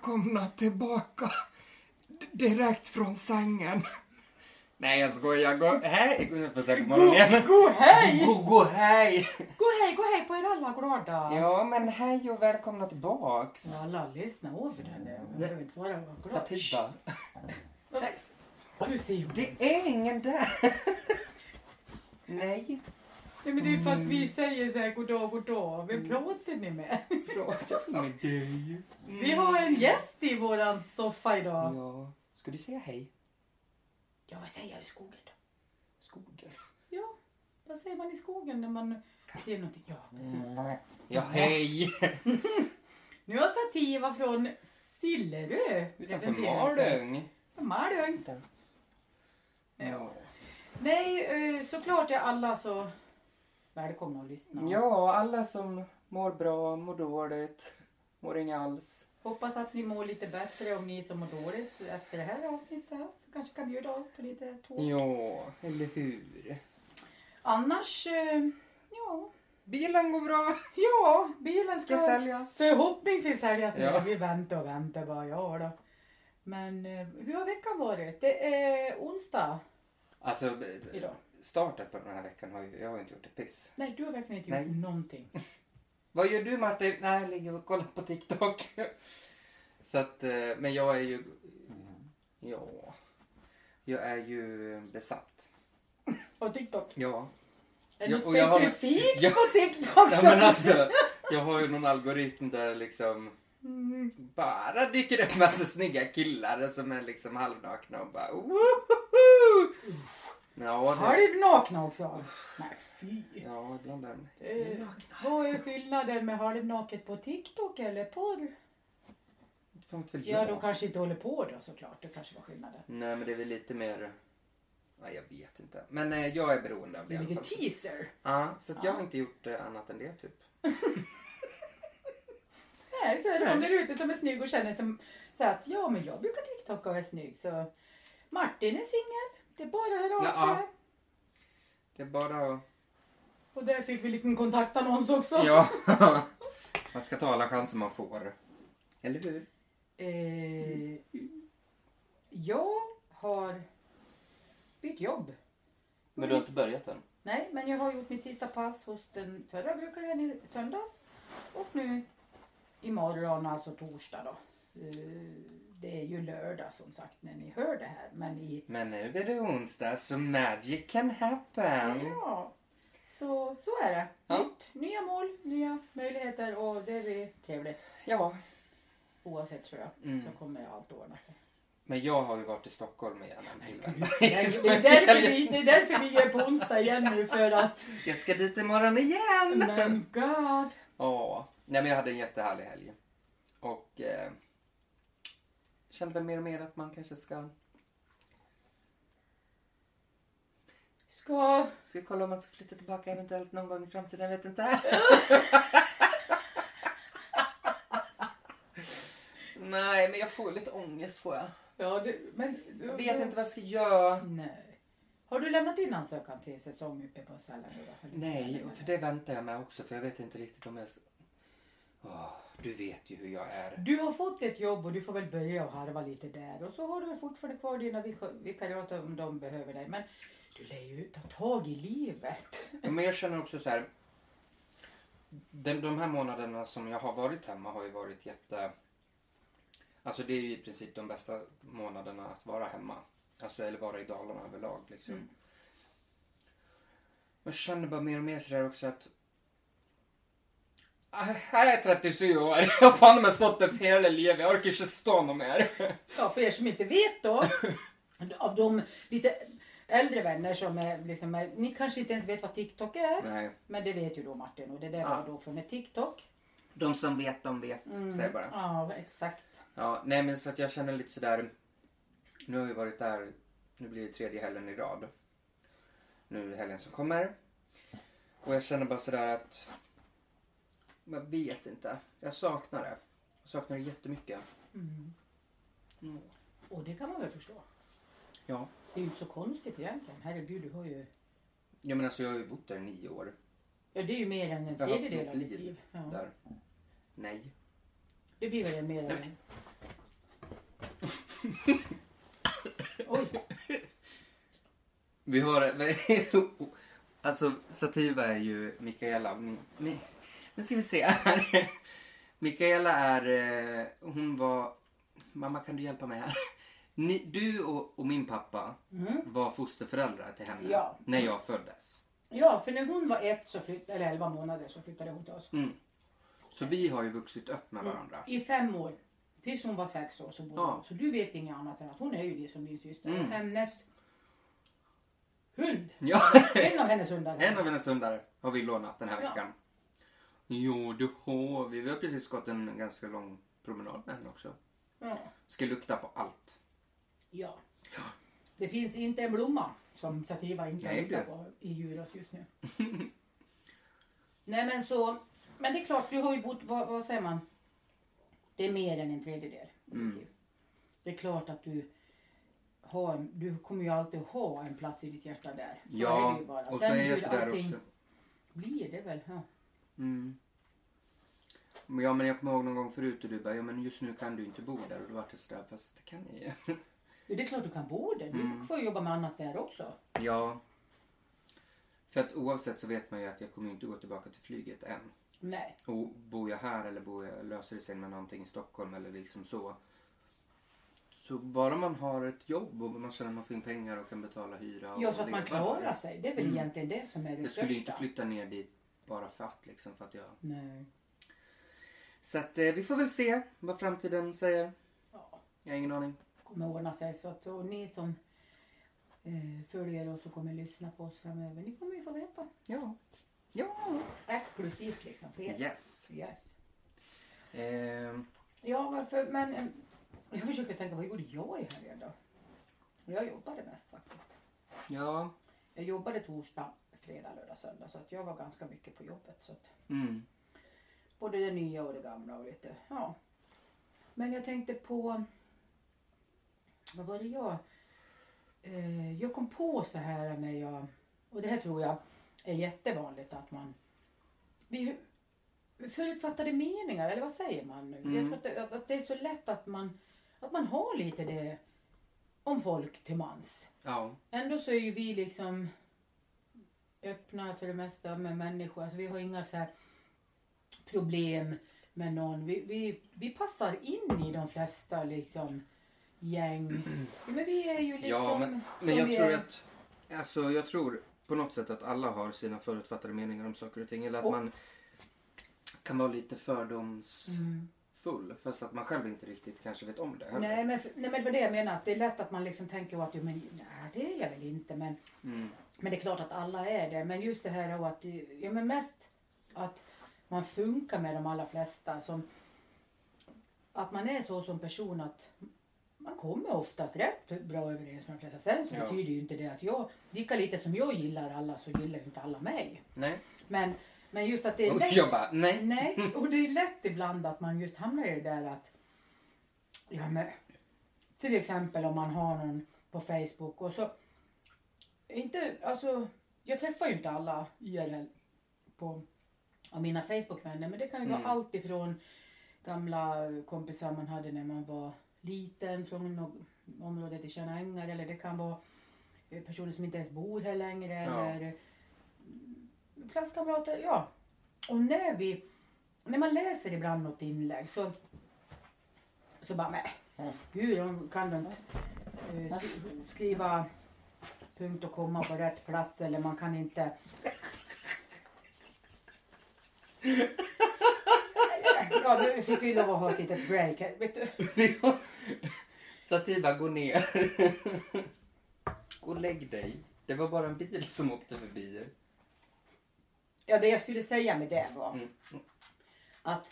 Välkomna tillbaka. Direkt från sängen. Nej, jag skojar. Gå, hej! God morgon igen. Gå hej! Gå, gå hej! Gå hej, gå hej på er alla glada. Ja, men hej och välkomna tillbaks. Ja, alla lyssnar över den där. Man behöver inte vara glad. Ser hon. Det är ingen där. Nej. Nej, men det är för att vi säger så här god dag, god dag. Vem pratar ni med? Pratar med dig. Vi har en gäst i våran soffa idag. Ja. Ska du säga hej? Ja, vad säger jag i skogen då? Skogen. Ja, vad säger man i skogen när man ser någonting? Ja, precis. Ja, hej. Nu har Sativa från Sillerö Utanför presenterat sig. Malung. Malung. Ja. Nej, eh, såklart är alla så välkomna att lyssna. Ja, alla som mår bra, mår dåligt, mår inget alls. Hoppas att ni mår lite bättre om ni som mår dåligt efter det här avsnittet. Så kanske kan bjuda av på lite tåg. Ja, eller hur? Annars, eh, ja. Bilen går bra, Ja, bilen ska, ska säljas. förhoppningsvis säljas nu. Ja. Vi väntar och väntar bara. Ja då. Men eh, hur har veckan varit? Det är onsdag Alltså, idag. Startet på den här veckan har ju, jag har ju inte gjort ett piss. Nej, du har verkligen inte Nej. gjort någonting. Vad gör du Martin? Nej, jag ligger och kollar på TikTok. Så att, eh, men jag är ju, ja, jag är ju besatt. Och TikTok. Ja. Är det och jag har- på TikTok? Ja men alltså, jag har ju någon algoritm där liksom Mm. bara dyker upp massa snygga killar som är liksom halvnakna och bara woho! Ja, det, Halvnakna också? Nej, fy. ja, ibland är de Eh, vad är skillnaden med halvnaket på TikTok eller porr? Väl Ja, de kanske inte håller på då såklart. Det kanske var skillnaden. Nej men det är väl lite mer, nej jag vet inte. Men eh, jag är beroende av det lite fall. teaser. Ja, så att jag Ja. har inte gjort eh, annat än det typ. Nej, så är det någon där ute som är snygg och känner som så att ja, men jag brukar TikToka och är snygg så Martin är singel. Det är bara att höra av Ja, sig. Det är bara att, Och där fick vi en liten kontaktannons också. ja. man ska ta alla chanser man får. Eller hur? Eh, jag har bytt jobb. Men du har inte börjat än? Nej, men jag har gjort mitt sista pass hos den förra brukaren i söndags. Och nu imorgon, alltså torsdag då. Eh, Det är ju lördag som sagt när ni hör det här. Men i... Men nu är det onsdag så magic can happen. Ja, så, så är det. Ja. Nytt, nya mål, nya möjligheter och det blir trevligt. Ja. Oavsett tror jag Mm. så kommer allt ordna sig. Men jag har ju varit i Stockholm igen en till vän. Det är, det, är därför vi, det är därför vi är på onsdag igen nu för att... Jag ska dit imorgon igen! Men God! Ja. Nej men jag hade en jättehärlig helg. Och eh, kände väl mer och mer att man kanske ska, Ska... ska kolla om man ska flytta tillbaka eventuellt någon gång i framtiden, jag vet inte. Nej men jag får lite ångest får jag. Ja, du, men... Jag vet inte vad jag ska göra. Nej. Har du lämnat in ansökan till säsong på Sälen Nej, för det väntar jag med också för jag vet inte riktigt om jag... Åh, du vet ju hur jag är. Du har fått ett jobb och du får väl börja och harva lite där. Och så har du väl fortfarande kvar dina vik- vikariat om de behöver dig. Men du lär ju ta tag i livet. Ja, Men jag känner också så här. De, de här månaderna som jag har varit hemma har ju varit jätte... Alltså det är ju i princip de bästa månaderna att vara hemma. Alltså eller vara i Dalarna överlag liksom. Mm. Jag känner bara mer och mer sådär också att... Ah, Jag är 37 år. Jag har fan med stått upp hela livet. Jag orkar inte stå något mer. Ja, för er som inte vet då. Av de lite äldre vänner som är liksom, är- ni kanske inte ens vet vad TikTok är. Nej. Men det vet ju då Martin och det där Ja. var då från ett TikTok. De som vet, de vet. Mm. Säger bara. Ja, exakt. Ja, nej men så att jag känner lite sådär. Nu har vi varit där, nu blir det tredje helgen i rad. Nu helgen som kommer. Och jag känner bara sådär att. Jag vet inte. Jag saknar det. Jag saknar det jättemycket. Mm. Mm. Och det kan man väl förstå. Ja. Det är ju inte så konstigt egentligen. Herregud, du har ju... Ja men alltså jag har ju bott där i nio år. Ja, det är ju mer än en tredjedel av ditt liv. Ja. Där. Nej. Det blir väl mer än... Oj, Vi har... alltså, Sativa är ju Mikaela. Min, nu ska vi se här. Mikaela är... eh, Hon var... Mamma, kan du hjälpa mig här? Ni, du och, och min pappa Mm. var fosterföräldrar till henne Ja. när jag föddes. Ja, för när hon var ett så flytt, eller elva månader så flyttade hon till oss. Mm. Så vi har ju vuxit upp med varandra. I fem år. Tills hon var sex år så bodde Ja. hon. Så du vet inget annat än att hon är ju liksom din syster. Mm. Hennes hund. Ja, En av hennes hundar. en av hennes hundar har vi lånat den här Ja. Jo, det har vi. Vi har precis gått en ganska lång promenad med henne också. Ja. Ska lukta på allt. ja. Det finns inte en blomma som Sativa inte Nej, luktar på i Djurås just nu. Nej men så. Men det är klart, du har ju bott, vad, vad säger man? Det är mer än en tredjedel. Mm. Det är klart att du har, du kommer ju alltid ha en plats i ditt hjärta där. Så Ja, och så är jag sådär också. Blir det väl, ja. Mm. Ja men jag kommer ihåg någon gång förut och du bara, ja men just nu kan du inte bo där och då vart det sådär, fast det kan ni ju. Det är klart du kan bo där. Du Mm. får jobba med annat där också. Ja. För att oavsett så vet man ju att jag kommer inte gå tillbaka till flyget än. Nej. Och bor jag här eller bor jag, löser det sig med någonting i Stockholm eller liksom så. Så bara man har ett jobb och man känner att man får in pengar och kan betala hyra och Ja, så att man klarar sig. Det är väl Mm. egentligen det som är det Jag skulle största. inte flytta ner dit bara för att liksom för att jag... Nej. Så att eh, vi får väl se vad framtiden säger. Ja, Jag har ingen aning. kommer ordna sig. Så att, och ni som eh, följer oss och kommer lyssna på oss framöver, ni kommer ju få veta. Ja. Ja. Exklusivt liksom för er. Yes. Yes. Ehm, Ja, varför, men eh, jag försöker tänka, vad gjorde jag i helgen då? Jag jobbade mest faktiskt. ja. Jag jobbade torsdag, fredag, lördag, söndag. Så att jag var ganska mycket på jobbet. Så att Mm. både det nya och det gamla och lite, ja. Men jag tänkte på, vad var det jag, eh, jag kom på så här när jag, och det här tror jag är jättevanligt att man, vi förutfattade meningar, eller vad säger man nu? Mm. Jag tror att det, att det är så lätt att man, att man har lite det om folk till mans. Ja. Ändå så är ju vi liksom öppna för det mesta med människor. Alltså vi har inga så problem med någon. Vi, vi, vi passar in i de flesta liksom gäng. Ja, men vi är ju liksom Ja, men, men jag tror är. att... Alltså jag tror på något sätt att alla har sina förutfattade meningar om saker och ting. Eller att Och- man kan vara lite fördomsfull. Mm. Fast att man själv inte riktigt kanske vet om det heller. Nej, men, nej men det var det jag menar. Att det är lätt att man liksom tänker att jo, men, nej, det är jag väl inte. Men, Mm. men det är klart att alla är det. Men just det här då att, ja men mest att man funkar med de allra flesta. Som, att man är så som person att man kommer oftast rätt bra överens med de flesta. Sen så Ja. betyder ju inte det att jag, lika lite som jag gillar alla så gillar ju inte alla mig. Nej. Men, men just att det är lätt. jag bara, nej. Nej, och det är lätt ibland att man just hamnar i det där att, ja men, till exempel om man har någon på Facebook och så, inte, alltså, jag träffar ju inte alla IRL på, av mina Facebook-vänner, men det kan ju Mm. vara allt ifrån gamla kompisar man hade när man var liten från något område till Tjärna eller det kan vara eh, personer som inte ens bor här längre Ja. eller mm, klasskamrater, ja. Och när vi, när man läser ibland något inlägg så, så bara, nej, gud, de kan du inte eh, sk- skriva punkt och komma på rätt plats eller man kan inte Ja, nu fick vi lov att ha ett litet break. här. Vet du? Sativa, gå ner. Gå och lägg dig. Det var bara en bil som åkte förbi. Ja, det jag skulle säga med det var Mm. att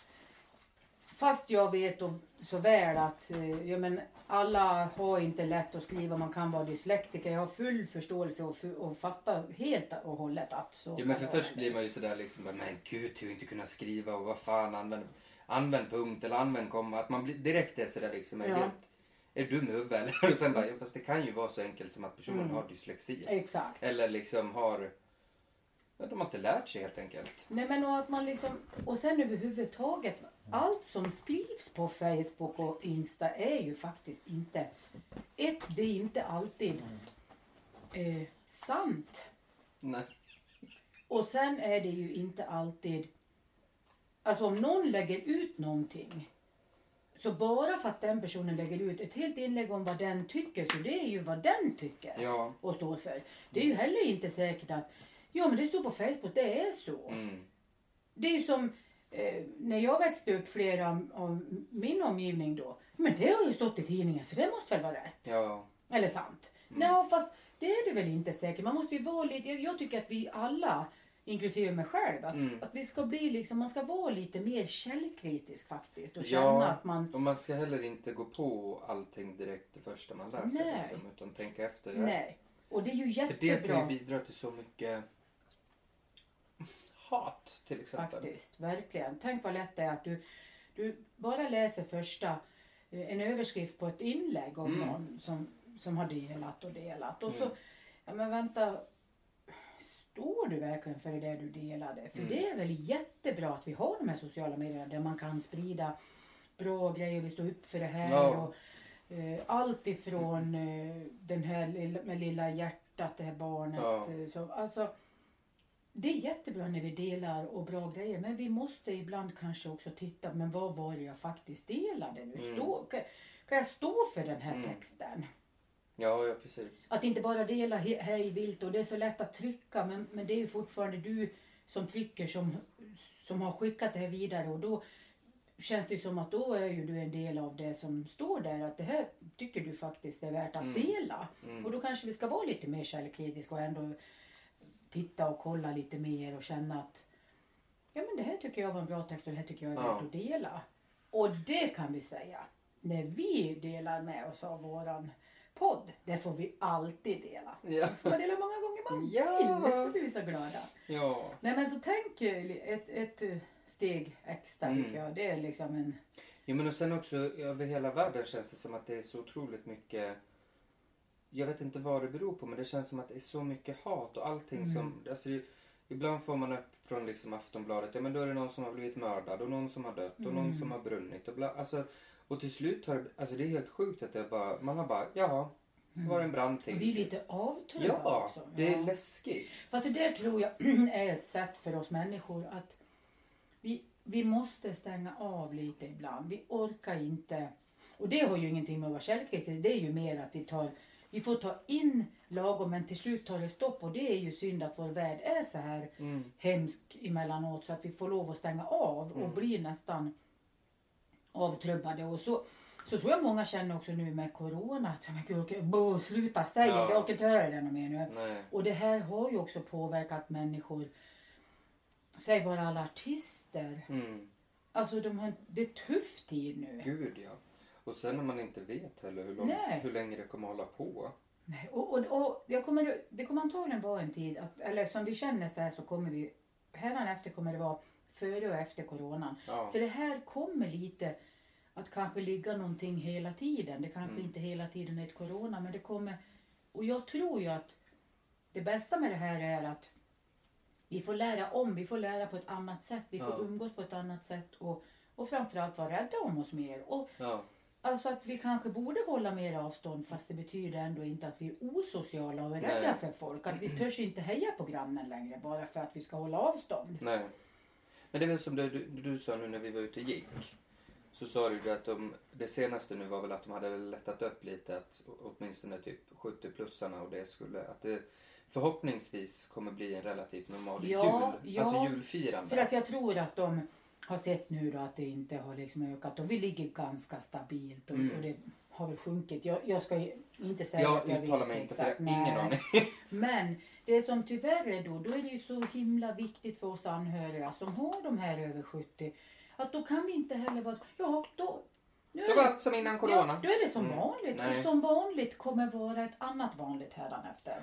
fast jag vet så väl att eh, ja, men alla har inte lätt att skriva, man kan vara dyslektiker. Jag har full förståelse och, och fattar helt och hållet att så Ja, men för först blir man ju sådär liksom, men gud, att inte kunna skriva och vad fan, använd, använd punkt eller använd komma. Att man blir, direkt är sådär liksom, är Ja. helt, är du dum i huvudet? Och sen bara, fast det kan ju vara så enkelt som att personen Mm. har dyslexi. Exakt. Eller liksom har, ja, de har inte lärt sig helt enkelt. Nej men och att man liksom, och sen överhuvudtaget allt som skrivs på Facebook och Insta är ju faktiskt inte, ett, det är inte alltid eh, sant. Nej. Och sen är det ju inte alltid, alltså om någon lägger ut någonting så bara för att den personen lägger ut ett helt inlägg om vad den tycker så det är ju vad den tycker Ja. och står för. Det är ju heller inte säkert att, ja men det står på Facebook, det är så. Mm. Det är ju som eh, när jag växte upp, flera av- av min omgivning då. Men det har ju stått i tidningen så det måste väl vara rätt. Ja. Eller sant. Mm. Nej, fast det är det väl inte säkert. Man måste ju vara lite, jag, jag tycker att vi alla, inklusive mig själv, att, Mm. att vi ska bli liksom, man ska vara lite mer källkritisk faktiskt och Ja. känna att man, Och man ska heller inte gå på allting direkt det första man läser. Nej. Liksom, utan tänka efter det. nej. Och det är ju För det jättebra kan ju bidra till så mycket hat till exempel. faktiskt, verkligen. Tänk vad lätt det är att du, du bara läser första, eh, en överskrift på ett inlägg om Mm. någon som, som har delat och delat. Och så, Mm. ja men vänta, står du verkligen för det du delade? För Mm. det är väl jättebra att vi har de här sociala medierna där man kan sprida bra grejer, vi står upp för det här. Ja. Och, eh, allt ifrån eh, den här lilla, med lilla hjärtat, det här barnet. Ja. eh, Så, alltså, det är jättebra när vi delar och bra grejer men vi måste ibland kanske också titta, men vad var det jag faktiskt delade nu? Mm. Stå, kan, kan jag stå för den här Mm. texten? Ja, ja precis. Att inte bara dela he- hej vilt och det är så lätt att trycka men, men det är ju fortfarande du som trycker som, som har skickat det här vidare och då känns det ju som att då är ju du en del av det som står där att det här tycker du faktiskt är värt att Mm. dela. Mm. Och då kanske vi ska vara lite mer källkritiska och ändå titta och kolla lite mer och känna att ja men det här tycker jag var en bra text och det här tycker jag är värt att dela. Och det kan vi säga när vi delar med oss av våran podd. Det får vi alltid dela. Ja. Det får man dela många gånger man Ja. vill. Då blir vi så glada. Ja. Nej men så tänk eh, ett, ett eh, steg extra Mm. tycker jag. Det är liksom en... Jo men och sen också över hela världen känns det som att det är så otroligt mycket jag vet inte vad det beror på men det känns som att det är så mycket hat och allting Mm. som, alltså det, ibland får man upp från liksom Aftonbladet, ja men då är det någon som har blivit mördad och någon som har dött och någon Mm. som har brunnit och bla, alltså och till slut har det, alltså det är helt sjukt att det bara, man har bara, ja, det var en brand Det blir till. lite avtrubbad Ja, också. det är Ja. läskigt. Fast det där tror jag är ett sätt för oss människor att vi, vi måste stänga av lite ibland. Vi orkar inte. Och det har ju ingenting med att vara källkritisk. Det är ju mer att vi tar vi får ta in lagom men till slut tar det stopp och det är ju synd att vår värld är så här Mm. hemsk emellanåt så att vi får lov att stänga av och Mm. blir nästan avtrubbade. Och så, så tror jag många känner också nu med corona att men gud, bo, sluta säga Ja. det, jag orkar inte höra det något mer nu. Nej. Och det här har ju också påverkat människor. Säg bara alla artister. Mm. Alltså de har, det är tuff tid nu. Gud ja. Och sen när man inte vet heller hur, lång, Nej. hur länge det kommer hålla på. Nej, och, och, och jag kommer, det kommer antagligen vara en tid, att, eller som vi känner så här så kommer vi, efter kommer det vara före och efter coronan. Ja. För det här kommer lite att kanske ligga någonting hela tiden. Det kanske Mm. inte hela tiden är ett corona men det kommer. Och jag tror ju att det bästa med det här är att vi får lära om, vi får lära på ett annat sätt. Vi får Ja. umgås på ett annat sätt och, och framförallt vara rädda om oss mer. Och Ja. Alltså att vi kanske borde hålla mer avstånd fast det betyder ändå inte att vi är osociala och är rädda Nej. för folk. Att vi törs inte heja på grannen längre bara för att vi ska hålla avstånd. Nej. Men det är väl som det du, du sa nu när vi var ute och gick. Så sa du att de, det senaste nu var väl att de hade lättat upp lite att åtminstone typ 70-plussarna och det skulle, att det förhoppningsvis kommer bli en relativt normal Ja, jul, ja. alltså julfirande. För att jag tror att de har sett nu då att det inte har liksom ökat och vi ligger ganska stabilt och, Mm. och det har väl sjunkit. Jag, jag ska inte säga jag att jag vet mig inte exakt. ingen Nej. aning. Men det som tyvärr är då, då är det ju så himla viktigt för oss anhöriga som har de här över 70 att då kan vi inte heller vara, ja då, nu Det var som innan corona. Ja, då är det som Mm. vanligt. Nej. Och som vanligt kommer vara ett annat vanligt hädanefter.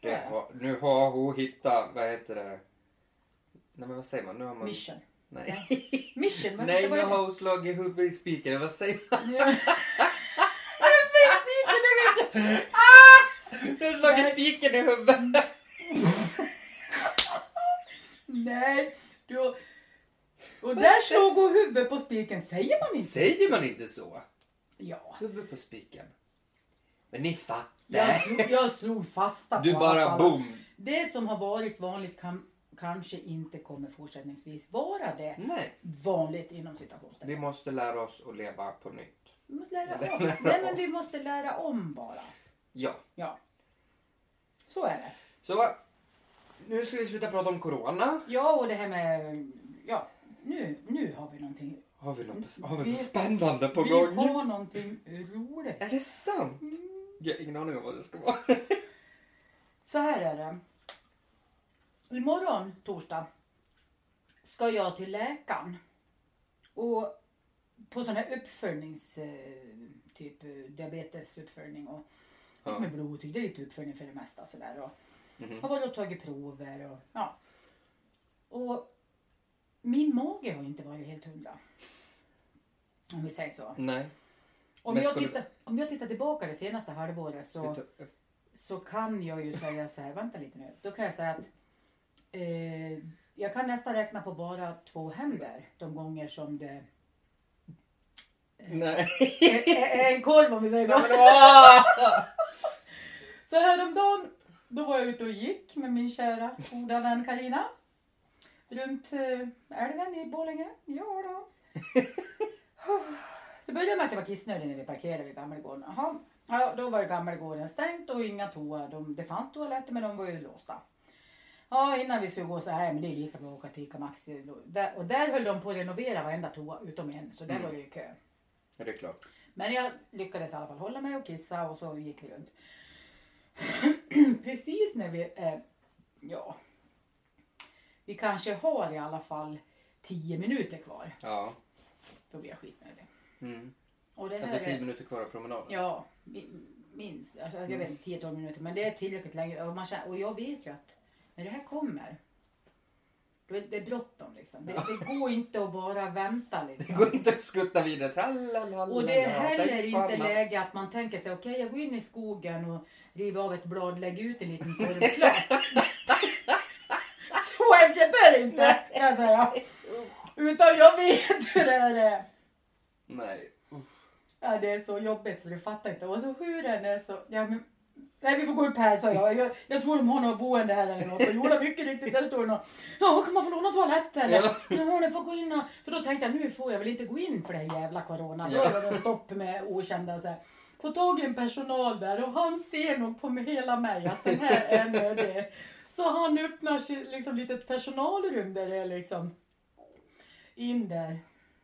Det har, nu har hon hittat, vad heter det? Nej men vad säger man? Nu har man... Mission. Nej. Mission, vad Nej, det? har hon slagit huvudet i spiken. Vad säger man? Ja. Jag vet inte, nu vet jag. Du har slagit Nej. spiken i huvudet. Nej, du har Och där slog hon huvudet på spiken. Säger man inte Säger man inte så? Ja. Huvud på spiken. Men ni fattar. Jag slog, jag slog fasta på Du alla bara fall. boom. Det som har varit vanligt kan kanske inte kommer fortsättningsvis vara det Nej. vanligt inom citationstecken. Vi måste lära oss att leva på nytt. Vi måste lära Eller om. lära Nej men vi måste lära om bara. Ja. Ja. Så är det. Så nu ska vi sluta prata om corona. Ja och det här med, ja nu, nu har vi någonting. Har vi något, har vi Vi- något spännande på vi gång? har någonting roligt. Är det sant? Jag har ingen aning om vad det ska vara. Så här är det. Imorgon, torsdag, ska jag till läkaren. Och på sån här uppföljnings, eh, typ eh, diabetesuppföljning och Ja. med blodtryck. Det är lite uppföljning för det mesta sådär. Och har varit och tagit prover och ja. Och min mage har inte varit helt hundra. Om vi säger så. Nej. Om Men jag, skulle- tittar, om jag tittar tillbaka det senaste halvåret så så kan jag ju säga så här, vänta lite nu. Då kan jag säga att eh, jag kan nästan räkna på bara två händer de gånger som det Nej. är, är, är en korv om vi säger så. Så häromdagen, då var jag ute och gick med min kära goda vän Karina Runt eh, älven i Borlänge. Ja då. Så började med att jag var kissnödig när vi parkerade vid Gammelgården. Jaha. Ja, då var ju Gammelgården stängt och inga toa. De, det fanns toaletter men de var ju låsta. Ja, innan vi skulle gå så här, men det är lika bra att åka till Ica Maxi. Där, och där höll de på att renovera varenda toa utom en, så där Mm. var det ju kö. Ja, det är klart. Men jag lyckades i alla fall hålla mig och kissa och så gick vi runt. Precis när vi, eh, ja, vi kanske har i alla fall tio minuter kvar. Ja. Då blir jag skitnödig. Mm. Och det Alltså tio är, minuter kvar av promenaden. ja, mi- minst, alltså, jag vet inte, 10-12 minuter. Men det är tillräckligt länge. Och, man känner, och jag vet ju att när det här kommer, då är det är bråttom liksom. Det, det går inte att bara vänta Det liksom. går inte att skutta vidare. Tralalala, Och det är heller inte läge att man tänker sig, okej jag går in i skogen och river av ett blad lägger ut en liten korv. Klart! Så enkelt är det inte kan jag säga. Utan jag vet hur det är. Nej. Ja, det är så jobbigt så du fattar inte. Och så hur den är så... Ja, men, nej vi får gå upp här sa jag. jag. Jag tror de har några boende här eller något. Jola mycket riktigt där står det någon. Ja kan man få låna toalett eller? Ja. Ja ni får gå in och... För då tänkte jag nu får jag väl inte gå in för det här jävla corona. Då är det stopp med okända så här. Få tag i en personal där och han ser nog på mig, hela mig att den här är nödig. Så han öppnar sig liksom litet personalrum där det är liksom in där.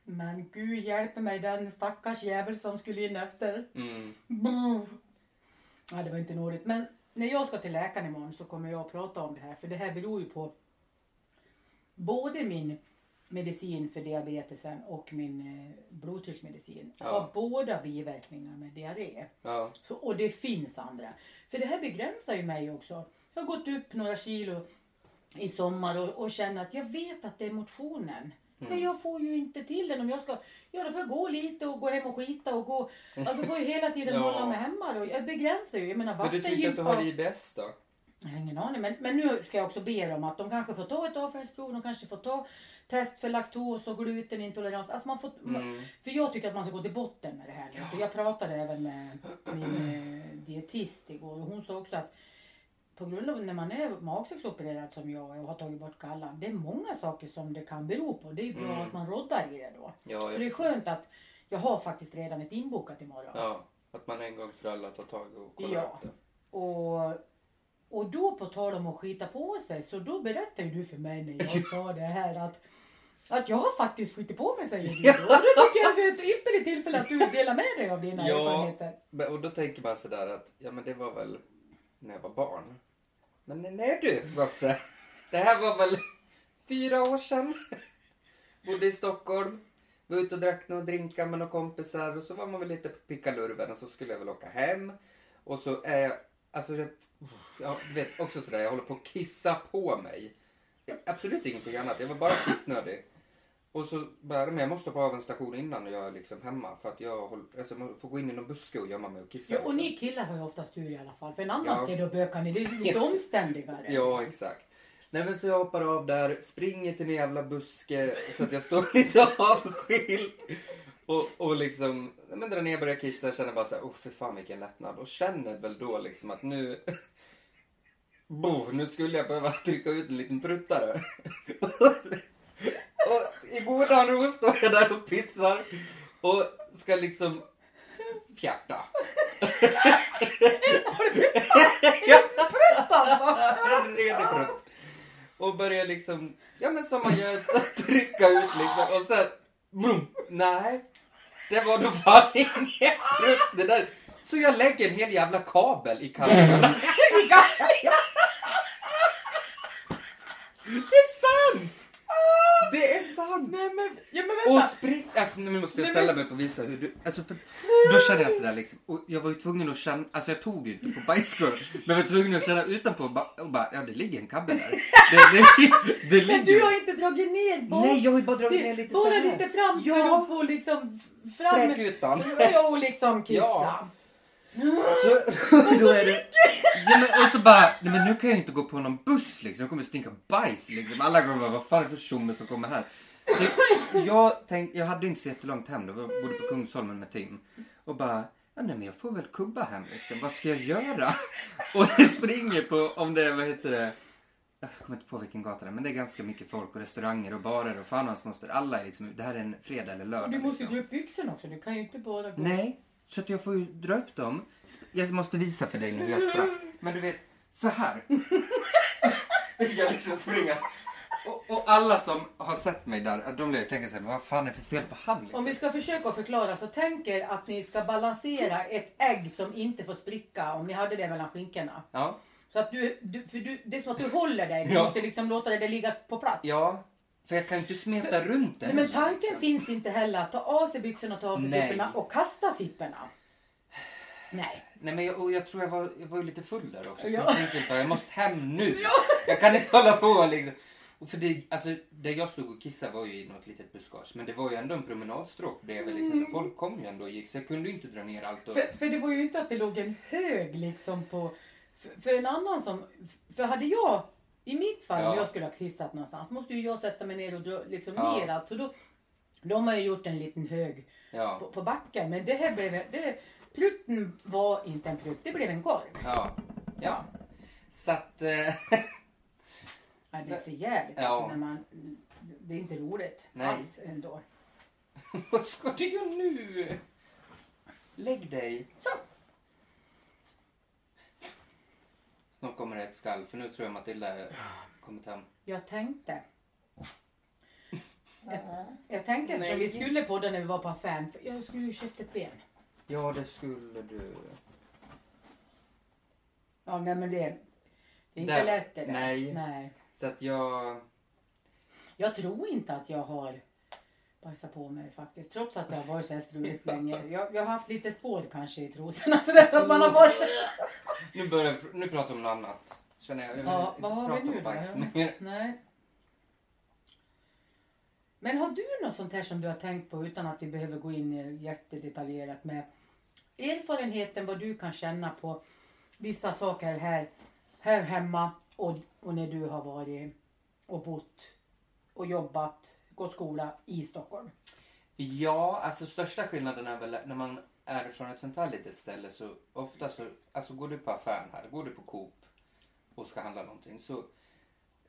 Men gud hjälper mig den stackars jävel som skulle in efter. Mm. Ja, det var inte nådigt. Men när jag ska till läkaren imorgon så kommer jag att prata om det här. För det här beror ju på både min medicin för diabetesen och min eh, blodtrycksmedicin. Ja. Har båda biverkningar med diarré. Ja. Så, och det finns andra. För det här begränsar ju mig också. Jag har gått upp några kilo i sommar och, och känner att jag vet att det är motionen. Men jag får ju inte till den om jag ska, ja då får jag gå lite och gå hem och skita och gå. Alltså får ju hela tiden Ja. hålla mig hemma och jag begränsar ju. Jag menar Men du tyckte att du har IBS då? jag har ingen aning. Men, men nu ska jag också be dem att de kanske får ta ett avföringsprov. De kanske får ta test för laktos och glutenintolerans. Alltså man får, Mm. För jag tycker att man ska gå till botten med det här. nu. För jag pratade även med min eh, dietist igår och hon sa också att på grund av när man är magsäcksopererad som jag och har tagit bort gallan. Det är många saker som det kan bero på. Det är bra Mm. att man roddar i det då. Ja, Så det är skönt att jag har faktiskt redan ett inbokat imorgon. ja. Att man en gång för alla tar tag och kollar Ja. upp det. Och, och då på tal om att skita på sig så då berättade du för mig när jag sa det här att att jag har faktiskt skitit på mig säger du. Och då tycker jag att det är ett ypperligt tillfälle att du delar med dig av dina Ja. erfarenheter. Men, och då tänker man sådär att, ja men det var väl när jag var barn. Men nej du Bosse. Det här var väl fyra år sedan. Bodde i Stockholm. Var ute och drack några drinkar med några kompisar och så var man väl lite på pickalurven och så skulle jag väl åka hem. Och så är jag, alltså jag, jag vet också sådär, jag håller på att kissa på mig. Jag, absolut ingenting annat, jag var bara kissnödig. Och så bara, men jag måste på av en station innan jag är liksom hemma för att jag håller, alltså jag får gå in i någon buske och gömma mig och kissa. Ja, och liksom. ni killar har ju oftast tur i alla fall. För en annan Ja. städer och bökar ni, det är lite omständigare. Ja, exakt. Nej men så jag hoppar av där, springer till en jävla buske så att jag står lite avskild. Och, och liksom, men drar ner, börjar kissa, känner bara såhär, oh för fan vilken lättnad. Och känner väl då liksom att nu, bo, nu skulle jag behöva trycka ut en liten pruttare. Och i godan ro står jag där och pissar och ska liksom fjärta. Prutt alltså! Redig prutt. Och börjar liksom, ja men som man gör, trycka ut liksom och sen, boom, nej. Det var då fan ingen prutt det där. Så jag lägger en hel jävla kabel i kalken. Det är sant! Det är sant! Nej men, ja men Och vänta. spring... Alltså nu måste jag ställa mig upp och visa hur du... Alltså för... Då kände jag sådär liksom. Och jag var ju tvungen att känna... Alltså jag tog ju inte på bajskorven. Men jag var tvungen att känna utanpå och bara... Och bara ja det ligger en kabel där. Det, det, det ligger... Men du har inte dragit ner bak. Nej jag har ju bara dragit ner lite här. lite fram för Ja. att få liksom fram... Fräkytan. Ja, och liksom kissa. Ja. Så då är det... Ja, men, och så bara, nej men nu kan jag inte gå på någon buss liksom. Jag kommer stinka bajs liksom. Alla kommer bara, vad fan är det för tjomme som kommer här? Så jag tänkte, jag hade inte så jättelångt hem då. Jag bodde på Kungsholmen med Tim. Och bara, ja nej men jag får väl kubba hem liksom. Vad ska jag göra? Och jag springer på, om det är, vad heter det? Jag kommer inte på vilken gata det är, men det är ganska mycket folk och restauranger och barer och fan och hans moster. Alla är liksom, det här är en fredag eller lördag. Och du måste liksom. dra upp byxorna också. Du kan ju inte bara gå... Nej, så att jag får ju dra upp dem. Jag måste visa för dig nu jag sprang. Men du vet, så här. Jag liksom springa. Och, och alla som har sett mig där, de blir tänka sig, vad fan är det för fel på han liksom? Om vi ska försöka förklara så tänk er att ni ska balansera ett ägg som inte får spricka om ni hade det mellan skinkorna. Ja, Så att du, du, för du, det är som att du håller dig. Du Ja. måste liksom låta det ligga på plats. ja. För jag kan ju inte smeta runt det Nej, men tanken liksom. finns inte heller att ta av sig byxorna och ta av sig Nej. zipporna och kasta zipporna. Nej. Nej men jag, och jag tror jag var, jag var ju lite full där också. Så Ja. jag tänkte bara, jag måste hem nu. Jag kan inte hålla på liksom. Och för det, alltså, där jag stod och kissade var ju i något litet buskage. Men det var ju ändå en promenadstråk bredvid. Liksom, så folk kom ju ändå och gick. Så jag kunde ju inte dra ner allt. Och, För, för det var ju inte att det låg en hög liksom på... För, för en annan som... För hade jag... I mitt fall Ja. om jag skulle ha kissat någonstans måste ju jag sätta mig ner och dra liksom Ja. ner allt. Så då... De har ju gjort en liten hög ja, på, på backen. Men det här blev... Det, plutten var inte en plutt. Det blev en korv. ja, ja. Så att... Eh, Ja, det är för jävligt alltså, när man... Det är inte roligt Nej. alls ändå. vad ska du göra nu? Lägg dig. Så. Snart kommer det ett skall. För nu tror jag Matilda har kommit hem. Jag tänkte. Jag, jag tänkte eftersom vi skulle podda när vi var på affären. För jag skulle ju köpt ett ben. Ja, det skulle du. Ja, nej men det, det är inte Där. lätt det där. Nej. nej. Så att jag... Jag tror inte att jag har bajsat på mig faktiskt. Trots att det har varit så här struligt länge. Jag, jag har haft lite spår kanske i trosorna. Så där att man har varit... Nu, börjar, nu pratar vi om något annat. Känner jag. jag vill Ja, inte vad har prata vi nu om då? bajs mer. Nej. Men har du något sånt här som du har tänkt på utan att vi behöver gå in i jättedetaljerat med erfarenheten vad du kan känna på vissa saker här, här hemma och, och när du har varit och bott och jobbat, gått skola i Stockholm? Ja, alltså största skillnaden är väl när man är från ett sånt här litet ställe så ofta så, alltså går du på affären här, går du på Coop och ska handla någonting så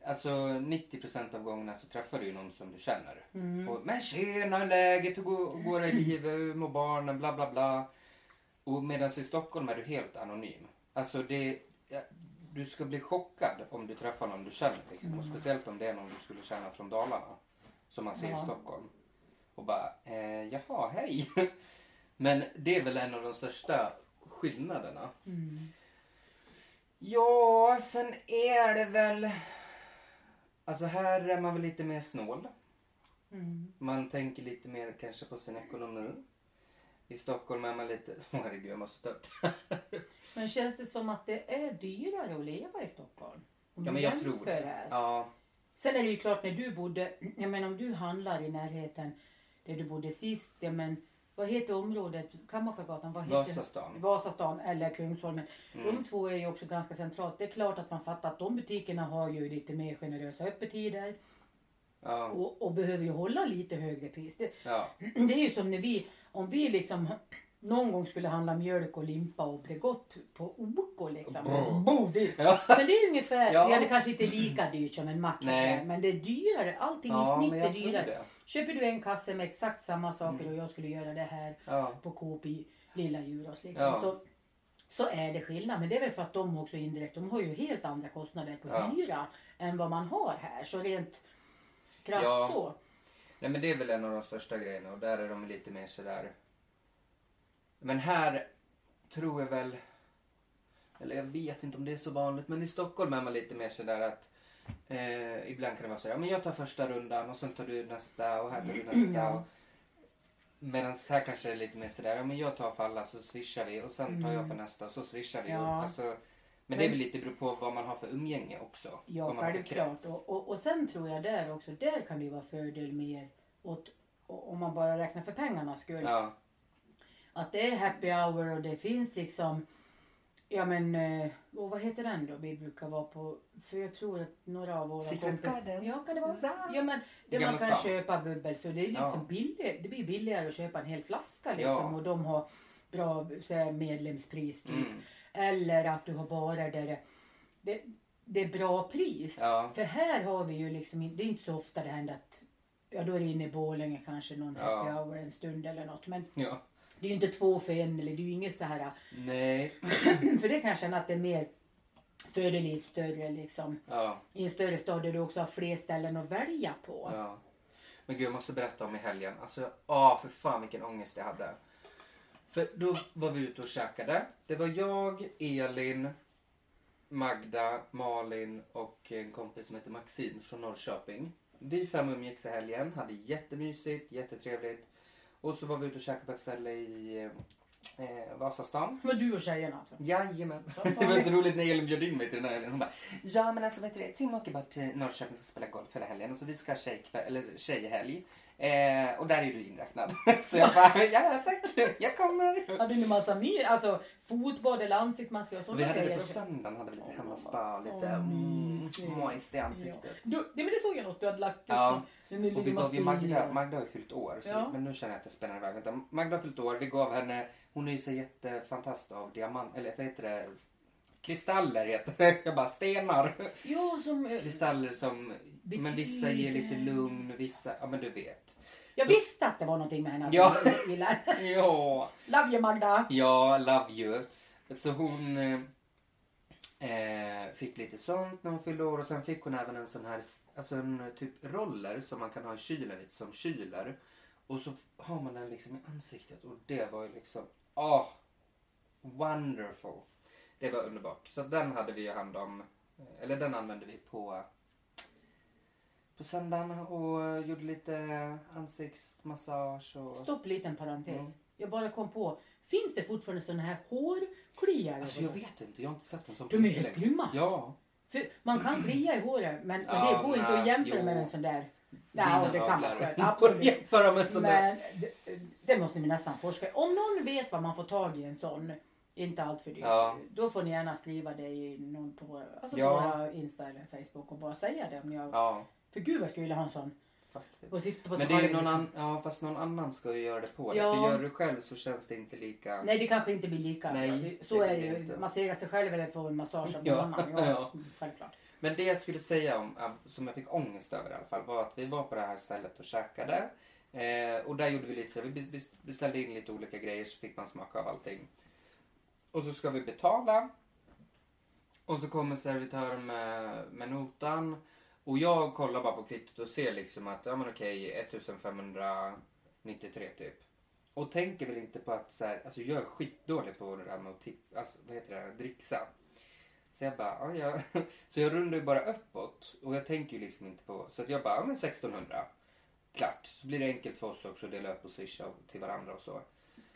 Alltså 90% av gångerna så träffar du ju någon som du känner. Mm. Och, men tjena, läget? Hur går, det i livet? Hur mår barnen? Bla bla bla. Och medan i Stockholm är du helt anonym. Alltså det, ja, du ska bli chockad om du träffar någon du känner. Liksom. Och speciellt om det är någon du skulle känna från Dalarna. Som man ser i Stockholm. Och bara, eh, jaha, hej. Men det är väl en av de största skillnaderna. Mm. Ja, sen är det väl... Alltså här är man väl lite mer snål. Mm. Man tänker lite mer kanske på sin ekonomi. I Stockholm är man lite... Åh herregud, jag måste ta upp det. Men känns det som att det är dyrare att leva i Stockholm? Om Ja, men jag tror det. här. Ja, Sen är det ju klart när du bodde, jag menar om du handlar i närheten där du bodde sist, ja men vad heter området? Kammakargatan? Vad heter Vasastan. Vasastan eller Kungsholmen. Mm. De två är ju också ganska centralt. Det är klart att man fattar att de butikerna har ju lite mer generösa öppettider Ja, och, och behöver ju hålla lite högre pris. Det, ja, det är ju som när vi, om vi liksom någon gång skulle handla mjölk och limpa och Bregott på OK liksom. Bo, det, ja. men det är ungefär, Ja. ja. det kanske inte är lika dyrt som en mack men det är dyrare. Allting ja i snitt är dyrare. det. Köper du en kasse med exakt samma saker Mm. och jag skulle göra det här Ja, på Coop i lilla Djurås liksom. Så, så är det skillnad. Men det är väl för att de också indirekt, de har ju helt andra kostnader på Ja. hyra än vad man har här. Så rent krasst så. nej men det är väl en av de största grejerna och där är de lite mer sådär. Men här tror jag väl, eller jag vet inte om det är så vanligt, men i Stockholm är man lite mer sådär att eh, ibland kan det vara sådär, ja, men jag tar första rundan och sen tar du nästa och här tar du nästa. Och, Medan här kanske det är lite mer sådär, ja men jag tar för alla så swishar vi och sen tar jag för Mm. nästa och så swishar vi. Ja. Och, alltså, men, det är Men- väl lite beror på vad man har för umgänge också. Ja, för självklart. Och, och, och sen tror jag där också, där kan det ju vara fördel mer åt, om man bara räknar för pengarnas skull. Ja, Att det är happy hour och det finns liksom, ja men, eh, och vad heter den då vi brukar vara på? För jag tror att några av våra Secret Garden. Ja, kan det vara? Sant. Ja men, där man kan stan. köpa bubbel så det är liksom Ja. billigt. Det blir billigare att köpa en hel flaska liksom Ja. och de har bra så här, medlemspris typ. mm, Eller att du har barer där det, det, är bra pris. Ja. För här har vi ju liksom inte, det är inte så ofta det händer att Ja då är det inne i Borlänge kanske någon Ja. happy hour en stund eller något. Men ja. Det är ju inte två för en eller det är ju inget så här. Nej. För det kan jag känna att det är mer fördel i ett större liksom. Ja, I en större stad där du också har fler ställen att välja på. ja. Men gud, jag måste berätta om i helgen. Alltså, ah, för fan vilken ångest jag hade. För då var vi ute och käkade. Det var jag, Elin, Magda, Malin och en kompis som heter Maxine från Norrköping. Vi fem umgicks i helgen, hade jättemysigt, jättetrevligt. Och så var vi ute och käkade på ett ställe i eh, Vasastan. Det var du och tjejerna alltså? Jajamän. Det var så roligt när Elin bjöd in mig till den här helgen. Hon bara, ja men alltså vet du det, Tim åker bara till Norrköping och ska spela golf hela helgen. Så vi ska ha tjejkväll, eller tjejhelg. Eh, och där är du inräknad. så jag bara, ja tack, jag kommer. Hade ni massa mer? Alltså fotbad eller ansiktsmasker och sådana Vi hade det på söndagen, hade vi lite hemmaspa och lite mm, moist i ansiktet. Du, det, men det såg jag något du hade lagt upp. Ja. Och vi gav ju. Magda, Magda har ju fyllt år, så, Ja. men nu känner jag att jag spänner iväg. Vänta, Magda har fyllt år, vi gav henne, hon är ju så jättefantast av diamant, eller vad heter det? Kristaller heter det. Jag bara stenar. Ja, som... eh, Kristaller som, men vissa ger lite Betyder- lugn, vissa, ja men du vet. Jag Så- visste att det var någonting med henne. att Ja. gillar. Ja, Love you Magda. ja, love you. Så hon eh, fick lite sånt när hon fyllde år och sen fick hon även en sån här, alltså en typ roller som man kan ha i kylen lite som kyler. Och så har man den liksom i ansiktet och det var ju liksom, ah, wonderful. Det var underbart. Så den hade vi ju hand om, eh, eller den använde vi på på söndagen och gjorde lite ansiktsmassage och... Stopp liten parentes. Mm. Jag bara kom på. Finns det fortfarande sådana här hårkliare? Alltså jag vet inte, jag har inte sett en sån De är helt grymma. Ja. För man kan klia i håret men Ja, det går inte att jämföra jo. med en sån där. Nej, det kan man. Absolut. Jämföra med en sån där. Men det, det måste ni nästan forska Om någon vet vad man får tag i en sån, inte allt för dyrt, Ja. då får ni gärna skriva det i någon på alltså Ja. på våra Insta eller Facebook och bara säga det om ni har. Ja, För gud vad jag skulle vilja ha en sån. faktiskt. Och sitta på Men det är ju någon liksom. annan, ja fast någon annan ska ju göra det på dig. Ja. För gör du själv så känns det inte lika... Nej det kanske inte blir lika. Nej, så det är det ju. inte. Massera sig själv eller få en massage av någon Ja, annan. Ja, ja. mm, Självklart. Men det jag skulle säga om, som jag fick ångest över i alla fall, var att vi var på det här stället och käkade. Eh, och där gjorde vi lite så, vi bes- beställde in lite olika grejer så fick man smaka av allting. Och så ska vi betala. Och så kommer servitören med, med notan. Och jag kollar bara på kvittot och ser liksom att, ja men okej, 1593 typ. Och tänker väl inte på att så här, alltså jag är skitdålig på det där med att tippa, alltså, vad heter det, dricksa. Så jag bara, ja, ja. Så jag rundar ju bara uppåt. Och jag tänker ju liksom inte på, så att jag bara, ja men 1600. Klart. Så blir det enkelt för oss också att dela upp och swisha till varandra och så.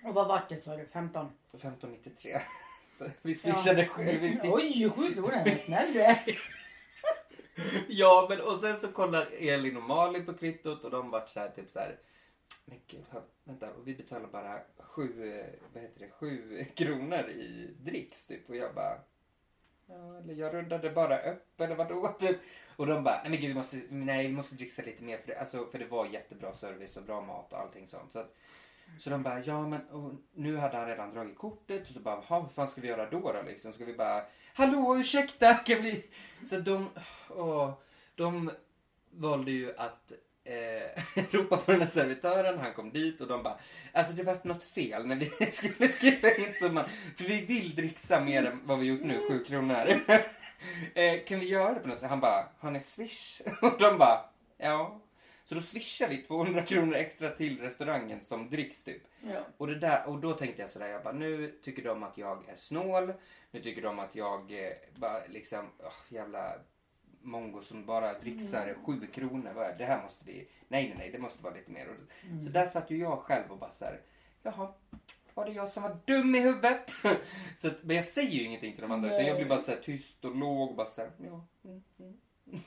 Och vad vart det sa du? 15? 1593. Så vi swishade själv. vi tipp- Oj, sju kronor. Snäll du är. Ja, men och sen så kollar Elin och Malin på kvittot och de vart så här typ så här. Men gud, vänta. Och vi betalar bara sju, vad heter det, sju kronor i dricks typ. Och jag bara, ja, eller jag rundade bara upp eller vadå? Typ. Och de bara, nej men gud vi måste, nej vi måste dricksa lite mer för det, alltså, för det var jättebra service och bra mat och allting sånt. Så, att, så de bara, ja men och nu hade han redan dragit kortet och så bara, "Jaha, vad fan ska vi göra då då liksom? Ska vi bara, hallå ursäkta, kan vi? Så de, åh, de valde ju att eh, ropa på den här servitören, han kom dit och de bara, alltså det vart något fel när vi skulle skriva in summan. För vi vill dricksa mer än vad vi gjort nu, sju kronor. eh, kan vi göra det på något sätt? Han bara, har ni swish? Och de bara, ja. Så då swishar vi 200 kronor extra till restaurangen som dricks typ. Ja. Och, det där, och då tänkte jag sådär, jag bara, nu tycker de att jag är snål. Nu tycker de att jag eh, bara liksom, åh, jävla mongo som bara dricksar sju kronor. Vad är- Det här måste vi, nej nej nej, det måste vara lite mer. Och, Så där satt ju jag själv och bara såhär, jaha, var det jag som var dum i huvudet? så att, men jag säger ju ingenting till de andra utan jag blir bara såhär tyst och låg och bara såhär, ja. Mm, mm.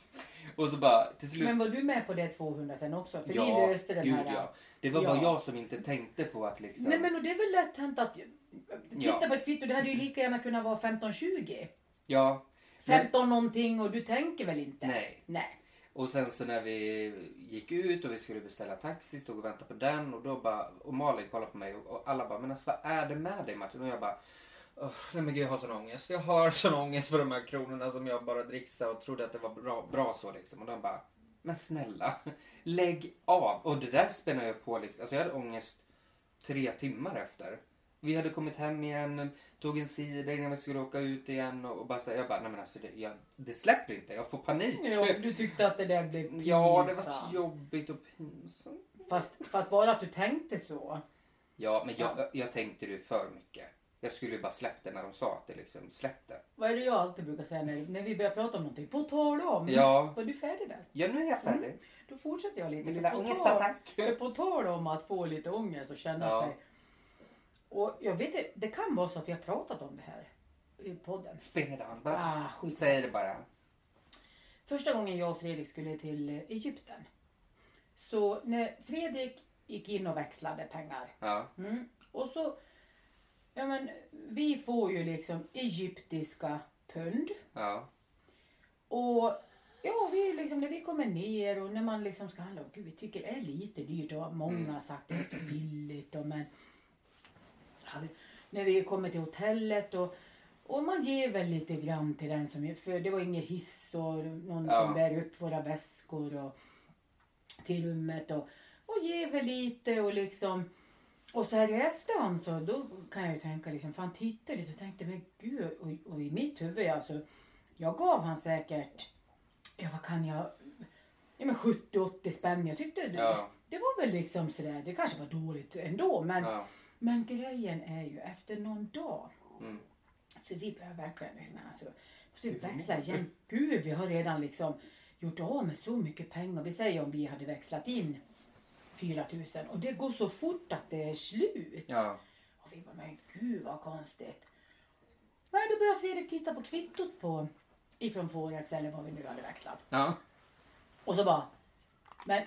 och så bara till slut. Men var du med på det 200 sen också? För ja, vi löste den gud här. ja. Det var Ja. bara jag som inte tänkte på att liksom. Nej men och det är väl lätt hänt att titta Ja. på ett kvitto, det hade ju lika gärna kunnat vara 15-20. Ja. Men, 15 någonting och du tänker väl inte? nej. Nej. Och sen så när vi gick ut och vi skulle beställa taxi, stod och väntade på den och då bara, och Malin kollade på mig och, och alla bara, men alltså vad är det med dig Martin? Och jag bara, "Åh, nej men gud jag har sån ångest. Jag har sån ångest för de här kronorna som jag bara dricksade och trodde att det var bra, bra så liksom. Och de bara, men snälla, lägg av. Och det där spänner jag på liksom. Alltså jag hade ångest tre timmar efter. Vi hade kommit hem igen, tog en cider innan vi skulle åka ut igen och, och bara här, jag bara, nej men alltså det, jag, det släpper inte, jag får panik. Ja, du tyckte att det där blev pinsamt. Ja, det var jobbigt och pinsamt. Fast, fast bara att du tänkte så. Ja, men jag, jag tänkte det för mycket. Jag skulle ju bara släppt det när de sa att det liksom släppte. Vad är det jag alltid brukar säga när, när vi börjar prata om någonting? På tal om. Ja. Var du färdig där? Ja, nu är jag färdig. Då fortsätter jag lite. Min lilla ångestattack. För på tal om att få lite ångest och känna Ja. sig. Och jag vet inte, det kan vara så att vi har pratat om det här i podden. On. Bara, Ah, skit. Säg det bara. Första gången jag och Fredrik skulle till Egypten. Så när Fredrik gick in och växlade pengar. Ja. Mm, och så, ja men vi får ju liksom egyptiska pund. Ja. Och ja, vi liksom, när vi kommer ner och när man liksom ska handla, och gud vi tycker det är lite dyrt och många har sagt det är så billigt och men ja, när vi kommer till hotellet och, och man ger väl lite grann till den som, för det var ingen hiss och någon Ja. som bär upp våra väskor och till rummet och, och ger väl lite och liksom och så här i efterhand så då kan jag ju tänka liksom, fan titta lite och tänkte men gud och, och i mitt huvud alltså jag gav han säkert, ja vad kan jag, ja men 70-80 spänn. Jag tyckte det, Ja. det var väl liksom sådär, det kanske var dåligt ändå men, Ja. men grejen är ju efter någon dag, Mm. för vi börjar verkligen liksom, alltså, måste vi växla igen. Gud vi har redan liksom gjort av med så mycket pengar. Vi säger om vi hade växlat in 4000 och det går så fort att det är slut. Ja. Och vi bara, men gud vad konstigt. Nej, då började Fredrik titta på kvittot på ifrån Forex eller vad vi nu hade växlat. Ja. Och så bara, men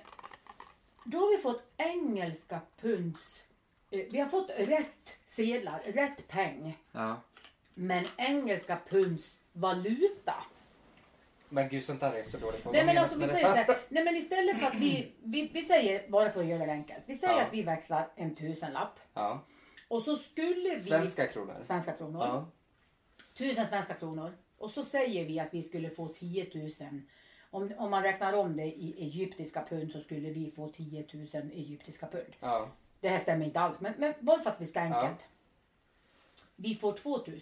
då har vi fått engelska punds, eh, vi har fått rätt sedlar, rätt peng. Ja. Men engelska punds valuta. Men gud, sånt där är så dåligt. Nej men alltså vi säger så här, nej men istället för att vi, vi, vi säger, bara för att göra det enkelt. Vi säger Ja. att vi växlar en tusenlapp. Ja. Och så skulle vi, Svenska kronor. svenska kronor. Ja. Tusen svenska kronor. Och så säger vi att vi skulle få 10 000. Om, om man räknar om det i egyptiska pund så skulle vi få 10 000 egyptiska pund. Ja. Det här stämmer inte alls, men, men bara för att vi ska enkelt. Vi får 2 000.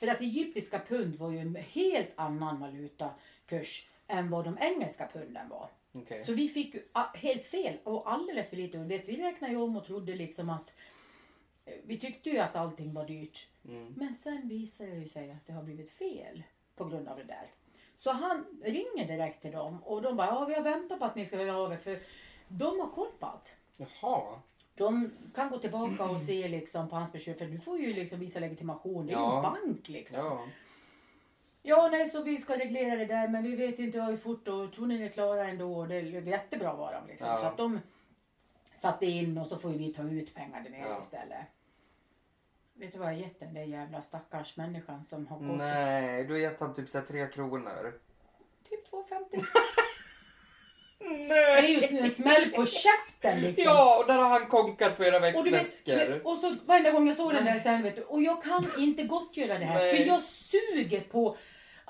För att egyptiska pund var ju en helt annan valutakurs än vad de engelska punden var. Okej. Så vi fick ju helt fel och alldeles för lite. Och vet, vi räknade ju om och trodde liksom att eh, vi tyckte ju att allting var dyrt. Mm. Men sen visade det ju sig att det har blivit fel på grund av det där. Så han ringer direkt till dem och de bara, ja vi har väntat på att ni ska höra av er för de har koll på allt. Jaha. De kan gå tillbaka och se liksom på hans besök för du får ju liksom visa legitimation. Det är ju Ja. en bank liksom. Ja. Ja, nej, så vi ska reglera det där men vi vet inte hur fort och tror ni är klara ändå och det är jättebra var de liksom. Ja. Så att de satte in och så får vi ta ut pengar där nere Ja. istället. Vet du vad jag har gett den där jävla stackars människan som har gått Nej, du har gett han typ så tre kronor. typ 2,50? Det Nej! är ju en smäll på käften liksom. Ja, och där har han konkat på era Och, du vet, väskor. och så varenda gång jag såg den där sen vet du, och jag kan inte gottgöra det här Nej. för jag suger på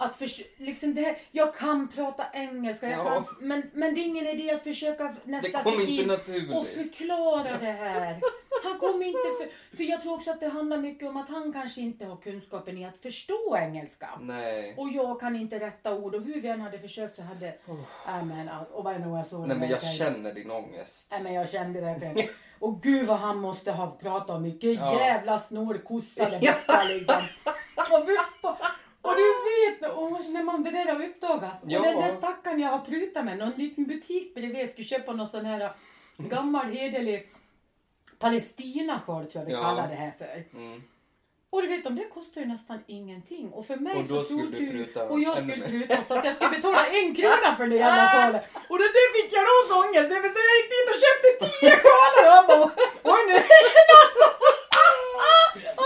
att förs- liksom det här, jag kan prata engelska, jag Ja. kan, men, men det är ingen idé att försöka Det nästa kom inte in och naturligt. förklara det här. Han kommer inte för, för jag tror också att det handlar mycket om att han kanske inte har kunskapen i att förstå engelska. Nej. Och jag kan inte rätta ord och hur vi än hade försökt så hade, nej men och varje gång jag såg Nej men jag känner din ångest. Nej men jag kände verkligen. Och gud vad han måste ha pratat om. Vilken Ja. jävla snorkossa det var liksom. Och, fy fan. Och du vet och när man det där har uppdagats. Ja. Och den där stackaren jag har prutat med. Någon liten butik bredvid skulle köpa någon sån här gammal hederlig Palestina-sjal tror jag vi Ja. kallar det här för. Mm. Och du vet de det kostar ju nästan ingenting. Och för mig Och så trodde skulle du pruta Och jag skulle pruta så att jag skulle betala en krona för den jävla sjalen. Och det där fick jag då ångest över så jag gick dit och köpte tio sjalar och han bara oj nu är det någon som...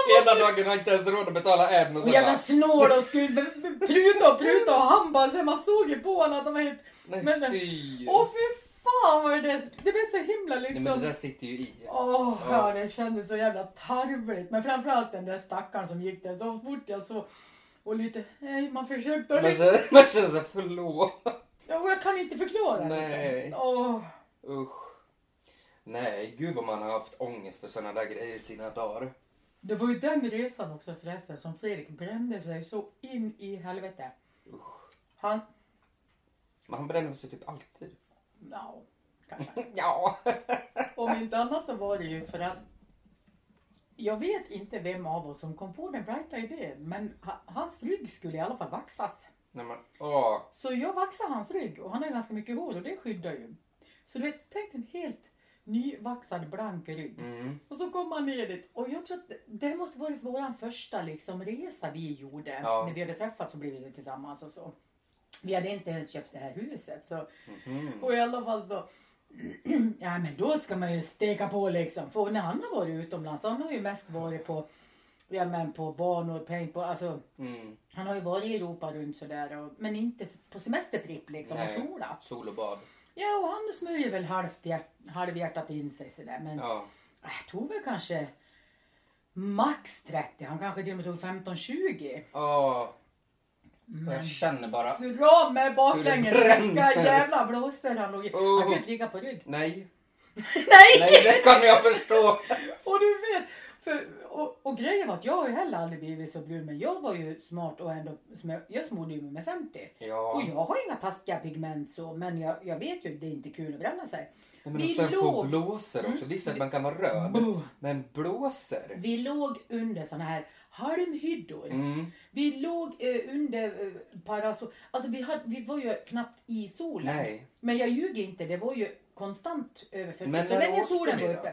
Han Ena dagen har inte ens råd att betala en och Och sen jävla bara, snål och skulle pruta och pruta och han bara så man såg ju på honom att de var helt... nej Men- fy. Åh fy fan vad det Det blev så himla Nej liksom... men det där sitter ju i. Åh, Ja. ja. det kändes så jävla tarvligt. Men framförallt den där stackaren som gick där så fort jag så och lite, nej man försökte och Man liksom, känner, man känner såhär förlåt. ja, och jag kan inte förklara Nej. liksom. Åh, Usch. Nej, gud vad man har haft ångest för såna där grejer i sina dagar. Det var ju den resan också förresten som Fredrik brände sig så in i helvete. Usch. Han, Men han bränner sig typ alltid. ja, kanske. Ja. Om inte annat så var det ju för att jag vet inte vem av oss som kom på den brighta idén men ha, hans rygg skulle i alla fall vaxas. Nej men, åh. Så jag vaxar hans rygg och han har ganska mycket hår och det skyddar ju. Så du vet, tänk en helt nyvaxad blank rygg. Mm. Och så kom han ner dit och jag tror att det, måste varit vår första liksom, resa vi gjorde. Ja. När vi hade träffats och blivit tillsammans och så. Vi hade inte ens köpt det här huset så Mhm. och i alla fall så Ja men då ska man ju steka på liksom. För när han har varit utomlands, han har ju mest varit på Ja men på banor, paintball, alltså Mm. han har ju varit i Europa runt sådär och, men inte på semestertripp liksom Nej. och solat. Sol och bad. Ja och han smörjer väl halvt hjärt, halvhjärtat in sig sådär men Ja. jag tog väl kanske max 30, han kanske till och med tog 15-20. Åh. Men Jag känner bara. dra med baklänges, vilka jävla blåsor han låg i. Han Oh. kunde inte ligga på rygg. Nej. Nej! Nej, det kan jag förstå. Och du vet, för, och, och grejen var att jag har ju heller aldrig blivit så brun men jag var ju smart och ändå, jag smorde ju mig med 50. Och Ja. jag har inga taskiga pigment så men jag, jag vet ju att det är inte kul att bränna sig. Men vi och sen få låg- blåsor också. Visst att man kan vara röd. Buh. Men blåsor. Vi låg under såna här halmhyddor. Mm. Vi låg eh, under eh, parasol. Alltså vi, hade, vi var ju knappt i solen. Nej. Men jag ljuger inte, det var ju konstant över 40. Men så länge solen var då?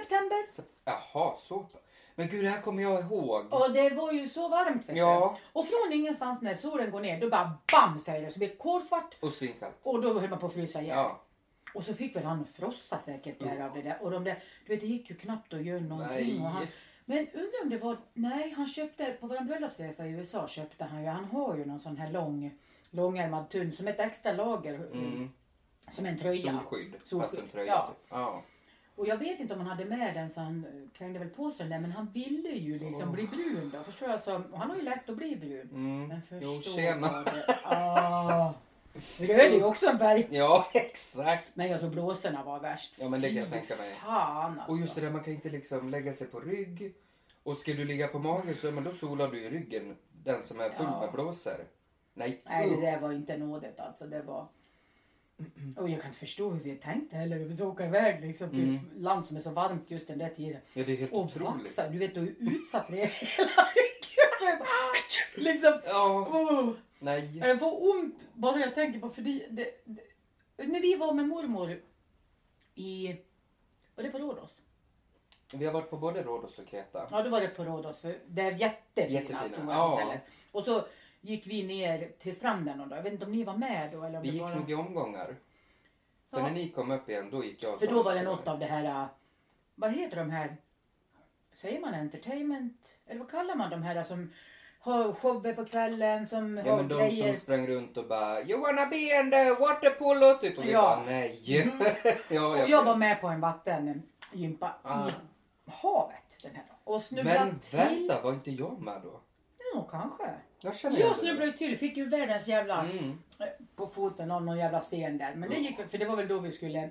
September. Jaha, så. Men gud, det här kommer jag ihåg. Och det var ju så varmt. Vet du. Ja. Och från ingenstans när solen går ner, då bara BAM säger det. Så blir det kolsvart Och svinkallt. och då höll man på att frysa ihjäl. Ja. Och så fick väl han frossa säkert där av det där. Och de där, du vet det gick ju knappt att göra någonting. Han, men undrar om det var, nej han köpte, på vår bröllopsresa i USA köpte han ju, han har ju någon sån här lång, långärmad tunn som ett extra lager. Mm. Som en tröja. Solskydd. Solskydd, Fast en tröja. ja. Typ. ja. Och jag vet inte om han hade med den så han eh, krängde väl på sig den där men han ville ju liksom Åh. bli brun då. Förstår jag? Så, och han har ju lätt att bli brun. Mm. Men Jo, tjena. vad det... Ah. Röd är ju också en färg. Ja, exakt. Men jag tror blåsorna var värst. Ja, men det kan jag tänka mig. Fan alltså. Och just det där, man kan inte liksom lägga sig på rygg. Och ska du ligga på mage så men då solar du i ryggen. Den som är full Ja. med blåsor. Nej. Nej, det där var inte nådigt alltså. Det var... Och jag kan inte förstå hur vi tänkte heller. Vi ska åka iväg liksom till Mm. ett land som är så varmt just den där tiden. Ja, det är helt Och otroligt. vaxa. Du vet, du är utsatt det hela ryggen. liksom. Ja, Oh. nej. Jag får ont bara jag tänker på för det, det, det, När vi var med mormor i... Var det på Rhodos? Vi har varit på både Rhodos och Kreta. Ja, då var det på Rhodos för det är jättefina Jättefina, stora ja. hotellet. Och så gick vi ner till stranden någon dag. Jag vet inte om ni var med då eller om Vi det gick nog i omgångar. För Ja. när ni kom upp igen, då gick jag För då var det till något av det här, äh, vad heter de här, säger man entertainment? Eller vad kallar man de här som har shower på kvällen, som Ja har men de grejer? som sprang runt och bara You wanna be in the water polo typ och vi Ja. bara nej. ja, Och jag var med på en vattengympa Ah. i havet. Den här. Och snubblade Men till. vänta, var inte jag med då? Ja, kanske. Jag känner det. snubblade till, fick ju världens jävla Mm. på foten av någon jävla sten där. Men det gick väl- för det var väl då vi skulle,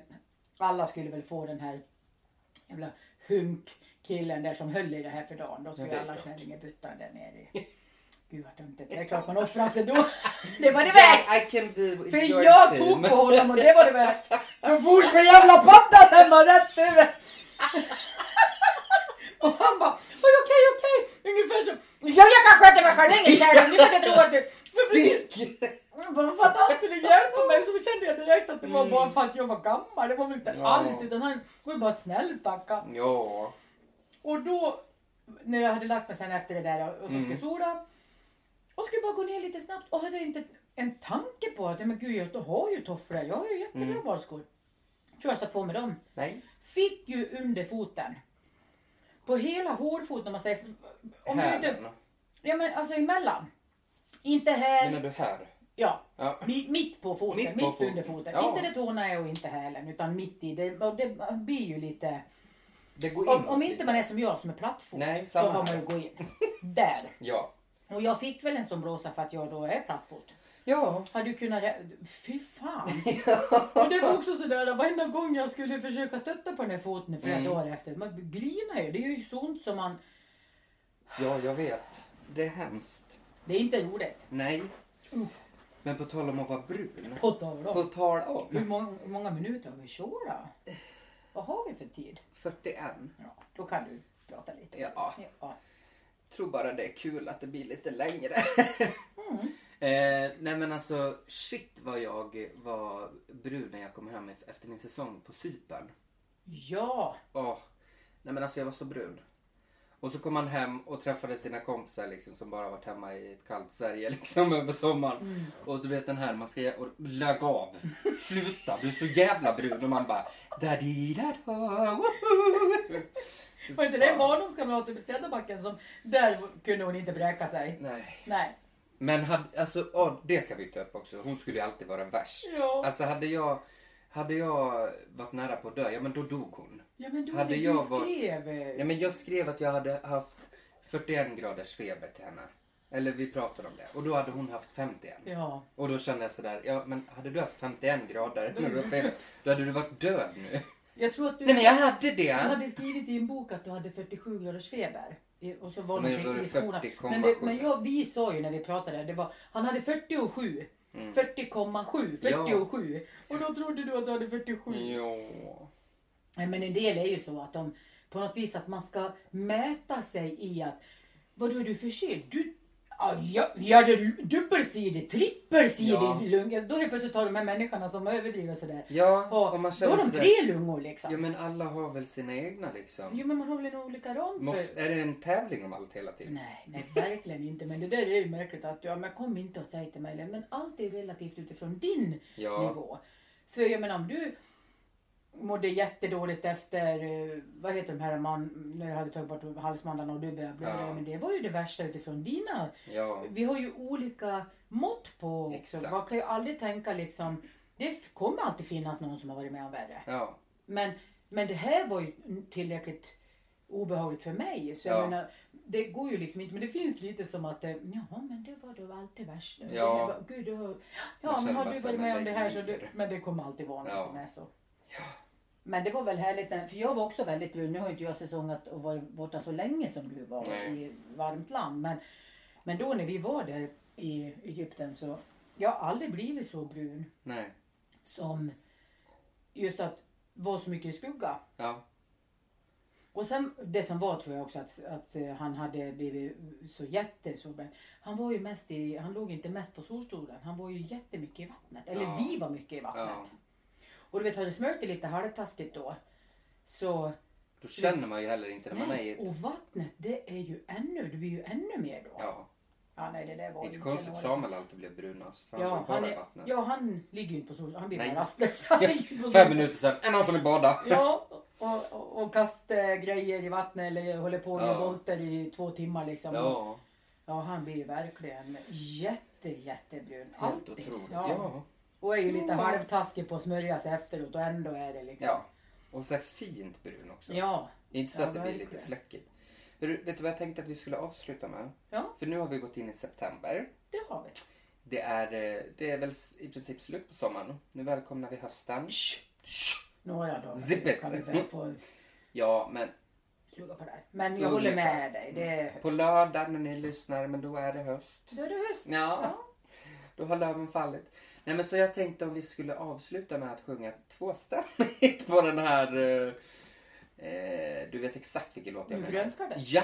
alla skulle väl få den här jävla hunkkillen där som höll i det här för dagen. Då skulle alla klart. kärringebyttan där nere. Gud vad töntigt. Det är klart man offrar sig då. Det var det värt. With För jag tog på honom och det var det värt. Så fort med jävla patta den var rätt över. Och han bara, oj okej okej. Ungefär så. Ja jag kan sköta mig själv, det är ingen kärring. Du kan inte tro att du. Stick! Bara för att han skulle hjälpa mig så kände jag direkt att det var Mm. bara för att jag var gammal. Det var väl inte Ja. alls utan han var ju bara snäll stackarn. Ja. Och då när jag hade lagt mig sen efter det där och så skulle Mm. sola. Och skulle bara gå ner lite snabbt och hade inte en tanke på att men gud jag har ju tofflor. Jag har ju jättebra Mm. badskor. Tror jag satt på mig dem. Nej. Fick ju under foten. På hela hårfoten om man säger. Om du inte, ja men alltså emellan. Inte här. Menar du här? Ja, Ja. Mi- Mitt på foten, Mitt mitt, på foten. under foten. Ja. Inte där tårna är och inte hälen utan mitt i. Det, och det blir ju lite... Om, om lite. inte man är som jag som är plattfot Nej, så har man ju gå in. Där. Ja. Och jag fick väl en sån blåsa för att jag då är plattfot. Ja. Hade du kunnat... Fy fan! och det var också sådär varenda gång jag skulle försöka stötta på den här foten i flera Mm. dagar efter. Man grinar ju. Det är ju så ont som man... Ja, jag vet. Det är hemskt. Det är inte roligt. Nej. Uff. Men på tal om att vara brun. På tal På om. tal om. Hur många, hur många minuter har vi kört? Vad har vi för tid? 41. Ja, då kan du prata lite. Ja. ja. Tror bara det är kul att det blir lite längre. Mm. Eh, nej men alltså shit vad jag var brun när jag kom hem ef- efter min säsong på Cypern. Ja, Åh, nej men alltså jag var så brun. Och så kom han hem och träffade sina kompisar liksom som bara varit hemma i ett kallt Sverige liksom över sommaren. Mm. Och du vet den här, man ska och lägg av. Sluta, du är så jävla brun. Och man bara daddy da var inte det en barndomskamrat uppe i Städabacken som där kunde hon inte bräka sig? Nej. Nej. Men hade, alltså, åh, det kan vi ta upp också. Hon skulle ju alltid vara värst. Ja. Alltså hade jag, hade jag varit nära på att dö, ja men då dog hon. Ja men du, Hade du jag var- skrev... eh, Ja, men jag skrev att jag hade haft 41 graders feber till henne. Eller vi pratade om det. Och då hade hon haft 51. Ja. Och då kände jag sådär, ja men hade du haft 51 grader när du var feber, då hade du varit död nu. Jag tror att du, Nej men jag hade du det. hade skrivit i en bok att du hade 47 graders feber. Och så var Men det i skolan. 40,7. Men, det, men jag, vi sa ju när vi pratade, det var, han hade 47. Mm. 40,7, Ja. 47. Och då trodde du att du hade 47. Ja. Nej, men en del är ju så att de på något vis att man ska mäta sig i att vad är du förkyld? Du, ja, jag hade dubbelsidig, trippelsidig Ja. lunga. Då helt plötsligt tar de här människorna som överdriver sådär. Ja, Och, och man då har de tre lungor liksom. Ja men alla har väl sina egna liksom. Jo men man har väl en olika ram för... Måste, är det en tävling om allt hela tiden? Nej, nej verkligen inte. Men det där är ju märkligt att ja, men kom inte och säg till mig men allt är relativt utifrån din Ja. nivå. För jag menar om du mådde jättedåligt efter, eh, vad heter de här man, när du hade tagit bort halsmandlarna och du började blöda. Ja. Men det var ju det värsta utifrån dina. Ja. Vi har ju olika mått på också. Exakt. Man kan ju aldrig tänka liksom, det kommer alltid finnas någon som har varit med om värre. Ja. Men, men det här var ju tillräckligt obehagligt för mig. Så jag Ja. menar, det går ju liksom inte. Men det finns lite som att, eh, ja men det var då alltid värst. Ja. Bara, Gud, du har, ja men har du varit med om det här så det, men det kommer alltid vara någon Ja. som är så. Men det var väl härligt, för jag var också väldigt brun. Nu har inte jag säsongat och varit borta så länge som du var Nej. i varmt land. Men, men då när vi var där i Egypten så, jag har aldrig blivit så brun Nej. som just att vara så mycket i skugga. Ja. Och sen det som var tror jag också att, att eh, han hade blivit så jättesolbränd. Han var ju mest i, han låg inte mest på solstolen. Han var ju jättemycket i vattnet. Eller Ja. vi var mycket i vattnet. Ja. Och du vet har du smört det lite halvtaskigt då. Så Då känner man ju heller inte när man är i ett... och vattnet det är ju ännu, det blir ju ännu mer då. Ja. Ja, nej, det det var Inte konstigt något. Samuel alltid blev brunast. För han Ja, han i är, vattnet. ja, han ligger ju inte på sol. Han blir bara rastlös. Han Fem minuter sen, är någon som vill bada? Ja, och, och, och kastar grejer i vattnet eller håller på med Ja. volter i två timmar liksom. Ja, Ja, han blir ju verkligen jätte, jättebrun. helt Alltid. otroligt. Ja. Ja. Och är ju lite Ja. halvtaskig på att smörja sig efteråt och ändå är det liksom. ja. Och så fint brun också. Ja, Inte så Ja, att det blir lite fläckigt. Vet du vad jag tänkte att vi skulle avsluta med? Ja. För nu har vi gått in i september. det har vi. Det är, eh, det är väl i princip slut på sommaren. Nu välkomnar vi hösten. Några dagar Zip it. kan vi väl få Ja, men suga på det här. Men jag håller med dig. Det är, på lördag när ni lyssnar, men då är det höst. då är det höst. Ja, Ja. då har löven fallit. Nej men så jag tänkte om vi skulle avsluta med att sjunga tvåstämmigt på den här... Eh, eh, du vet exakt vilken låt jag menar. grönskar det. Ja!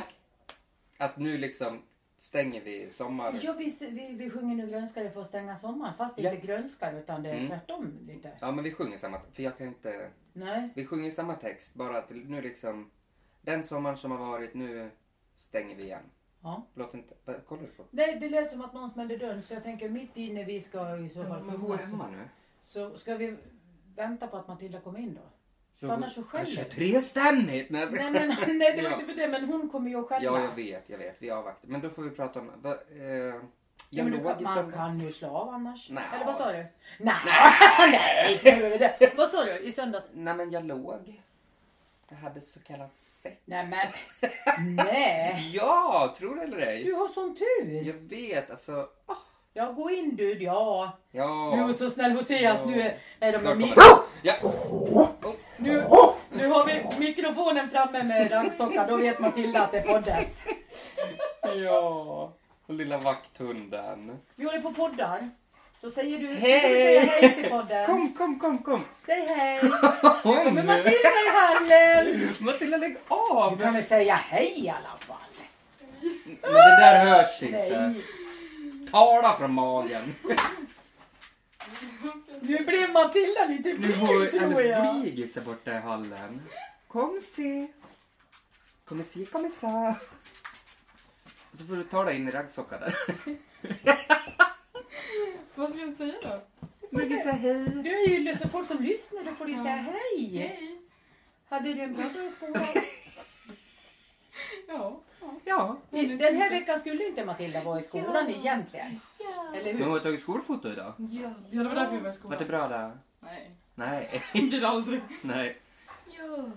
Att nu liksom stänger vi sommar... Ja, vi, vi, vi sjunger nu grönskare för att stänga sommaren. Fast det är Ja. inte grönskare utan det är Mm. tvärtom lite. Ja men vi sjunger samma, för jag kan inte... Nej. Vi sjunger samma text, bara att nu liksom... Den sommaren som har varit, nu stänger vi igen. Ja. Låt inte... Kollar du på? Nej, det lät som att någon smällde dörren så jag tänker mitt inne vi ska i så fall men hon är hemma nu. Så ska vi vänta på att Matilda kommer in då? Så För annars så skäller Kanske trestämmigt! Nej, Nej, men, nej det var Ja. inte för det, men hon kommer ju att skälla. Ja, jag vet, jag vet. Vi avvaktar. Men då får vi prata om... Va, eh, Ja, men du kan, man söndags. kan ju slå av annars. Nej. Eller vad sa du? Nej, nej. nej. vad sa du i söndags? Nej, men jag låg. Jag hade så kallat sex. Nej men, nej. Ja, tror det eller ej. Du har sån tur. Jag vet, alltså. ah, Ja, gå in du. Ja. Ja. Du är så snäll och se att nu är, är de Snart kommer- Ja. nu, nu har vi mikrofonen framme med rannsocka. Då vet Matilda att det poddas. ja. Och lilla vakthunden. Vi håller på poddar. Så säger du, Hej! säger hej till podden. Kom, kom, kom, kom. Säg hej. Kom Kommer Matilda i hallen. Matilda, lägg Du av. kan väl säga hej i alla fall. Men det där hörs inte. Nej. Tala från magen. Nu blev Matilda lite Nu blyg var tror hennes jag. blygis där borta i hallen. Kom se. Kom se, kom se. Och så får du ta dig in i raggsockan där. Vad ska jag säga då? Du kan säga hej. Du är ju lys- folk som lyssnar, då får du säga hej. Hej! Hade du en bra dag i skolan? Ja. Ja. Den här veckan skulle inte Matilda vara i skolan egentligen. Ja. Eller Men hur? hon har tagit skolfoto idag. Ja, det var därför jag var i Var skolan. det bra där? Nej, Nej. det blir det aldrig. Nej. Ja.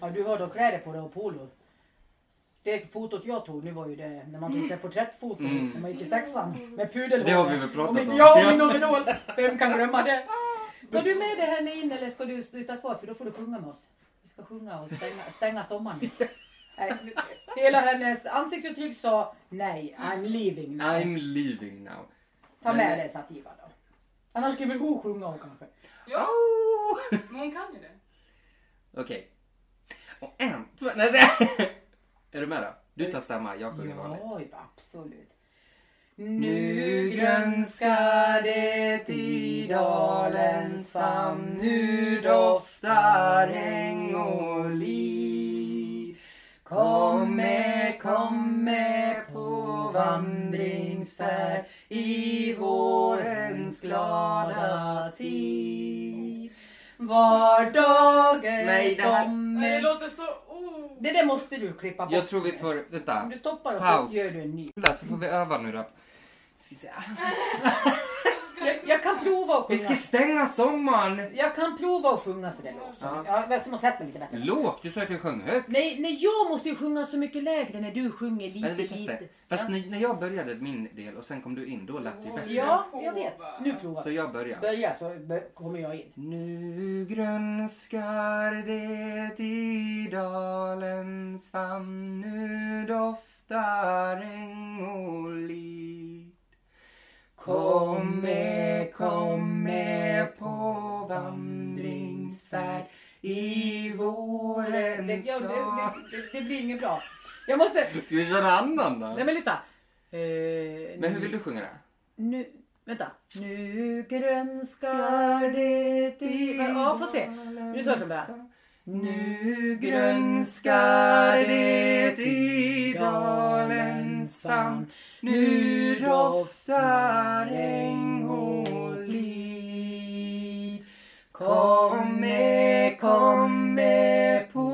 Ja, du har då kläder på dig och polo. Det fotot jag tog, nu var ju det när man tog sig porträttfoto Mm. när man gick i sexan med pudelhår. Det har vi väl pratat och min, om. Ja, min overall. Vem kan glömma det? Tar du med det henne in eller ska du sitta kvar? För då får du sjunga med oss. Vi ska sjunga och stänga, stänga sommaren. Nej, Hela hennes ansiktsuttryck sa nej, I'm leaving now. I'm leaving now. Ta Men- med dig Sativa då. Annars ska väl hon sjunga och kanske. Ja, Oh! men hon kan ju det. Okej. Och en, två, nej, Är du med då? Du tar stämma, jag sjunger vanligt. Ja, absolut. Nu grönskar det i dalens famn, nu doftar häng och liv. Komme, komme på vandringsfärd i vårens glada tid. Var dagen Nej, det här- som... Nej, det låter så... Det där måste du klippa bort. Jag tror vi får, Om vänta. du stoppar och Paus. så gör du en ny. Så får vi öva nu då. Ska se. Jag, jag kan prova att Vi sjunga. ska stänga sommaren. Jag kan prova att sjunga så det låter. Ja. Ja. Jag måste sätta mig lite bättre. Lågt, du sa att jag sjöng högt. Nej, nej, jag måste ju sjunga så mycket lägre när du sjunger lite, Men vi testar. lite. Fast ja. när, när jag började min del och sen kom du in, då lät det bättre. ja, jag vet. Nu provar Så vi. jag börjar. Börja så bör- kommer jag in. Nu grönskar det i dalens famn, nu doftar äng och lid. Komme, komme på vandringsfärd i Det, vårens ja, det, glad... det, det, det blir inget bra. Jag måste... Ska vi köra annan då? Nej men lyssna. Eh, Men hur vill du sjunga det? Nu, vänta. Nu grönskar det i... Ja, får se. Nu tar jag från början. Nu grönskar det i dalens famn Nu doftar äng och liv. Kom med, kom med på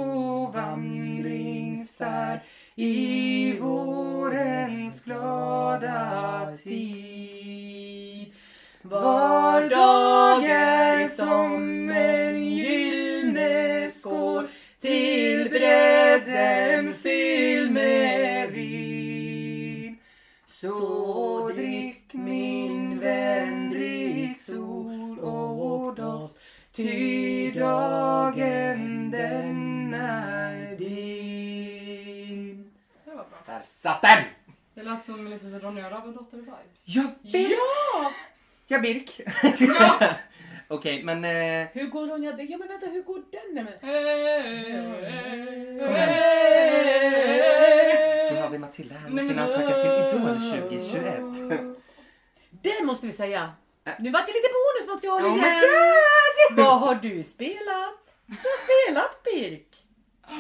vandringsfärd i vårens glada tid. Var dag är som en gyllene skål till bredden fylld med. Så drick min vän, drick sol och doft, ty dagen den är din. Det var bra. Där satt den! Det lät som lite så Ronja Rövardotter-vibes. Ja, visst! Ja! Ja, Birk. Ja! Okej, men... Eh, Hur går Ronja? Ja men vänta, hur går den? Med? då har vi Matilda här med sin ansökan till Idol 2021. Det måste vi säga. Nu vart det lite bonusmaterial Oh igen. Vad har du spelat? Du har spelat Birk.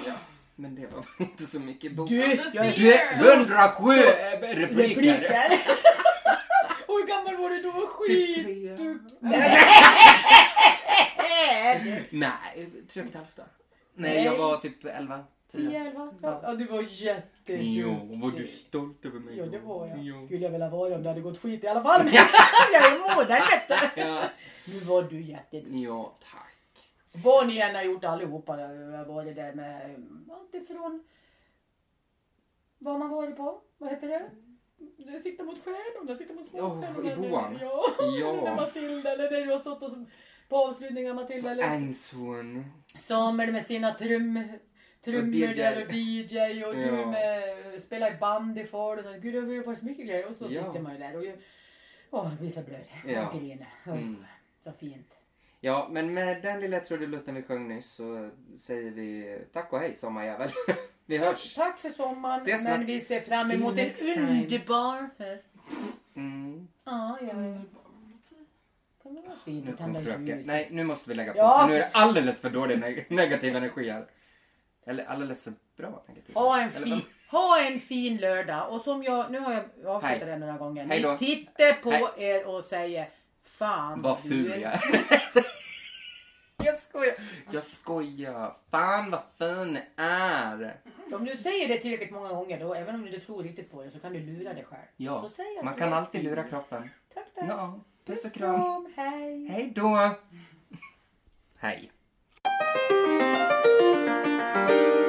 Ja, men det var inte så mycket bok. Du, jag är Du är 107 repliker. repliker. Och hur gammal var du då? Typ Skit. tre. Du... Nej, tre och ett halvt då. Nej, jag var typ 11, 10. 10, 11? Ja, du var jätteduktig. Jo, var du stolt över mig Ja, det var jag. Jo. Skulle jag vilja vara om det hade gått skit i alla fall. Men jag är modern vet du. Ja. Nu var du jätteduktig. ja, tack. Vad ni än har gjort allihopa. Det varit det med allt ifrån vad man varit på. Vad heter det? Det siktar mot stjärnorna, siktar mot Ja, småstjärnorna. i boan. Ja. Eller Ja. Matilda, eller där du har stått och som, på avslutningen Matilda. Eller Angshorn. Samuel med sina trum, trummor Och DJ. där och DJ och du Ja. med spelar i band i Falun. Gud det varit så mycket grejer och så Ja. sitter man ju där och ju, åh, vissa blöd. Ja. Och griner. Åh, Mm. Så fint. Ja, men med den lilla trudelutten vi sjöng nyss så säger vi tack och hej sommarjävel. vi hörs. Tack för sommaren Ses men nästa- vi ser fram emot en underbar höst. Mm. Ja, ja. Underbar motiv. Kan det vara fint Nu att kom fröken. Nej, nu måste vi lägga på. Ja. För nu är det alldeles för dålig neg- negativ energi här. Eller alldeles för bra negativ. Ha en, fin, ha en fin lördag och som jag, nu har jag avslutat det några gånger. Hej då. Ni tittar på Hej. er och säger Fan Vad ful jag är. Jag skojar. Jag skojar. Fan vad fin ni är. Om du säger det tillräckligt många gånger, då, även om du inte tror riktigt på det, så kan du lura dig själv. Ja, Så säg att man du kan är alltid lura kroppen. Tack, tack. Ja, puss och kram. Hej. Hej då. Hej. Thank you.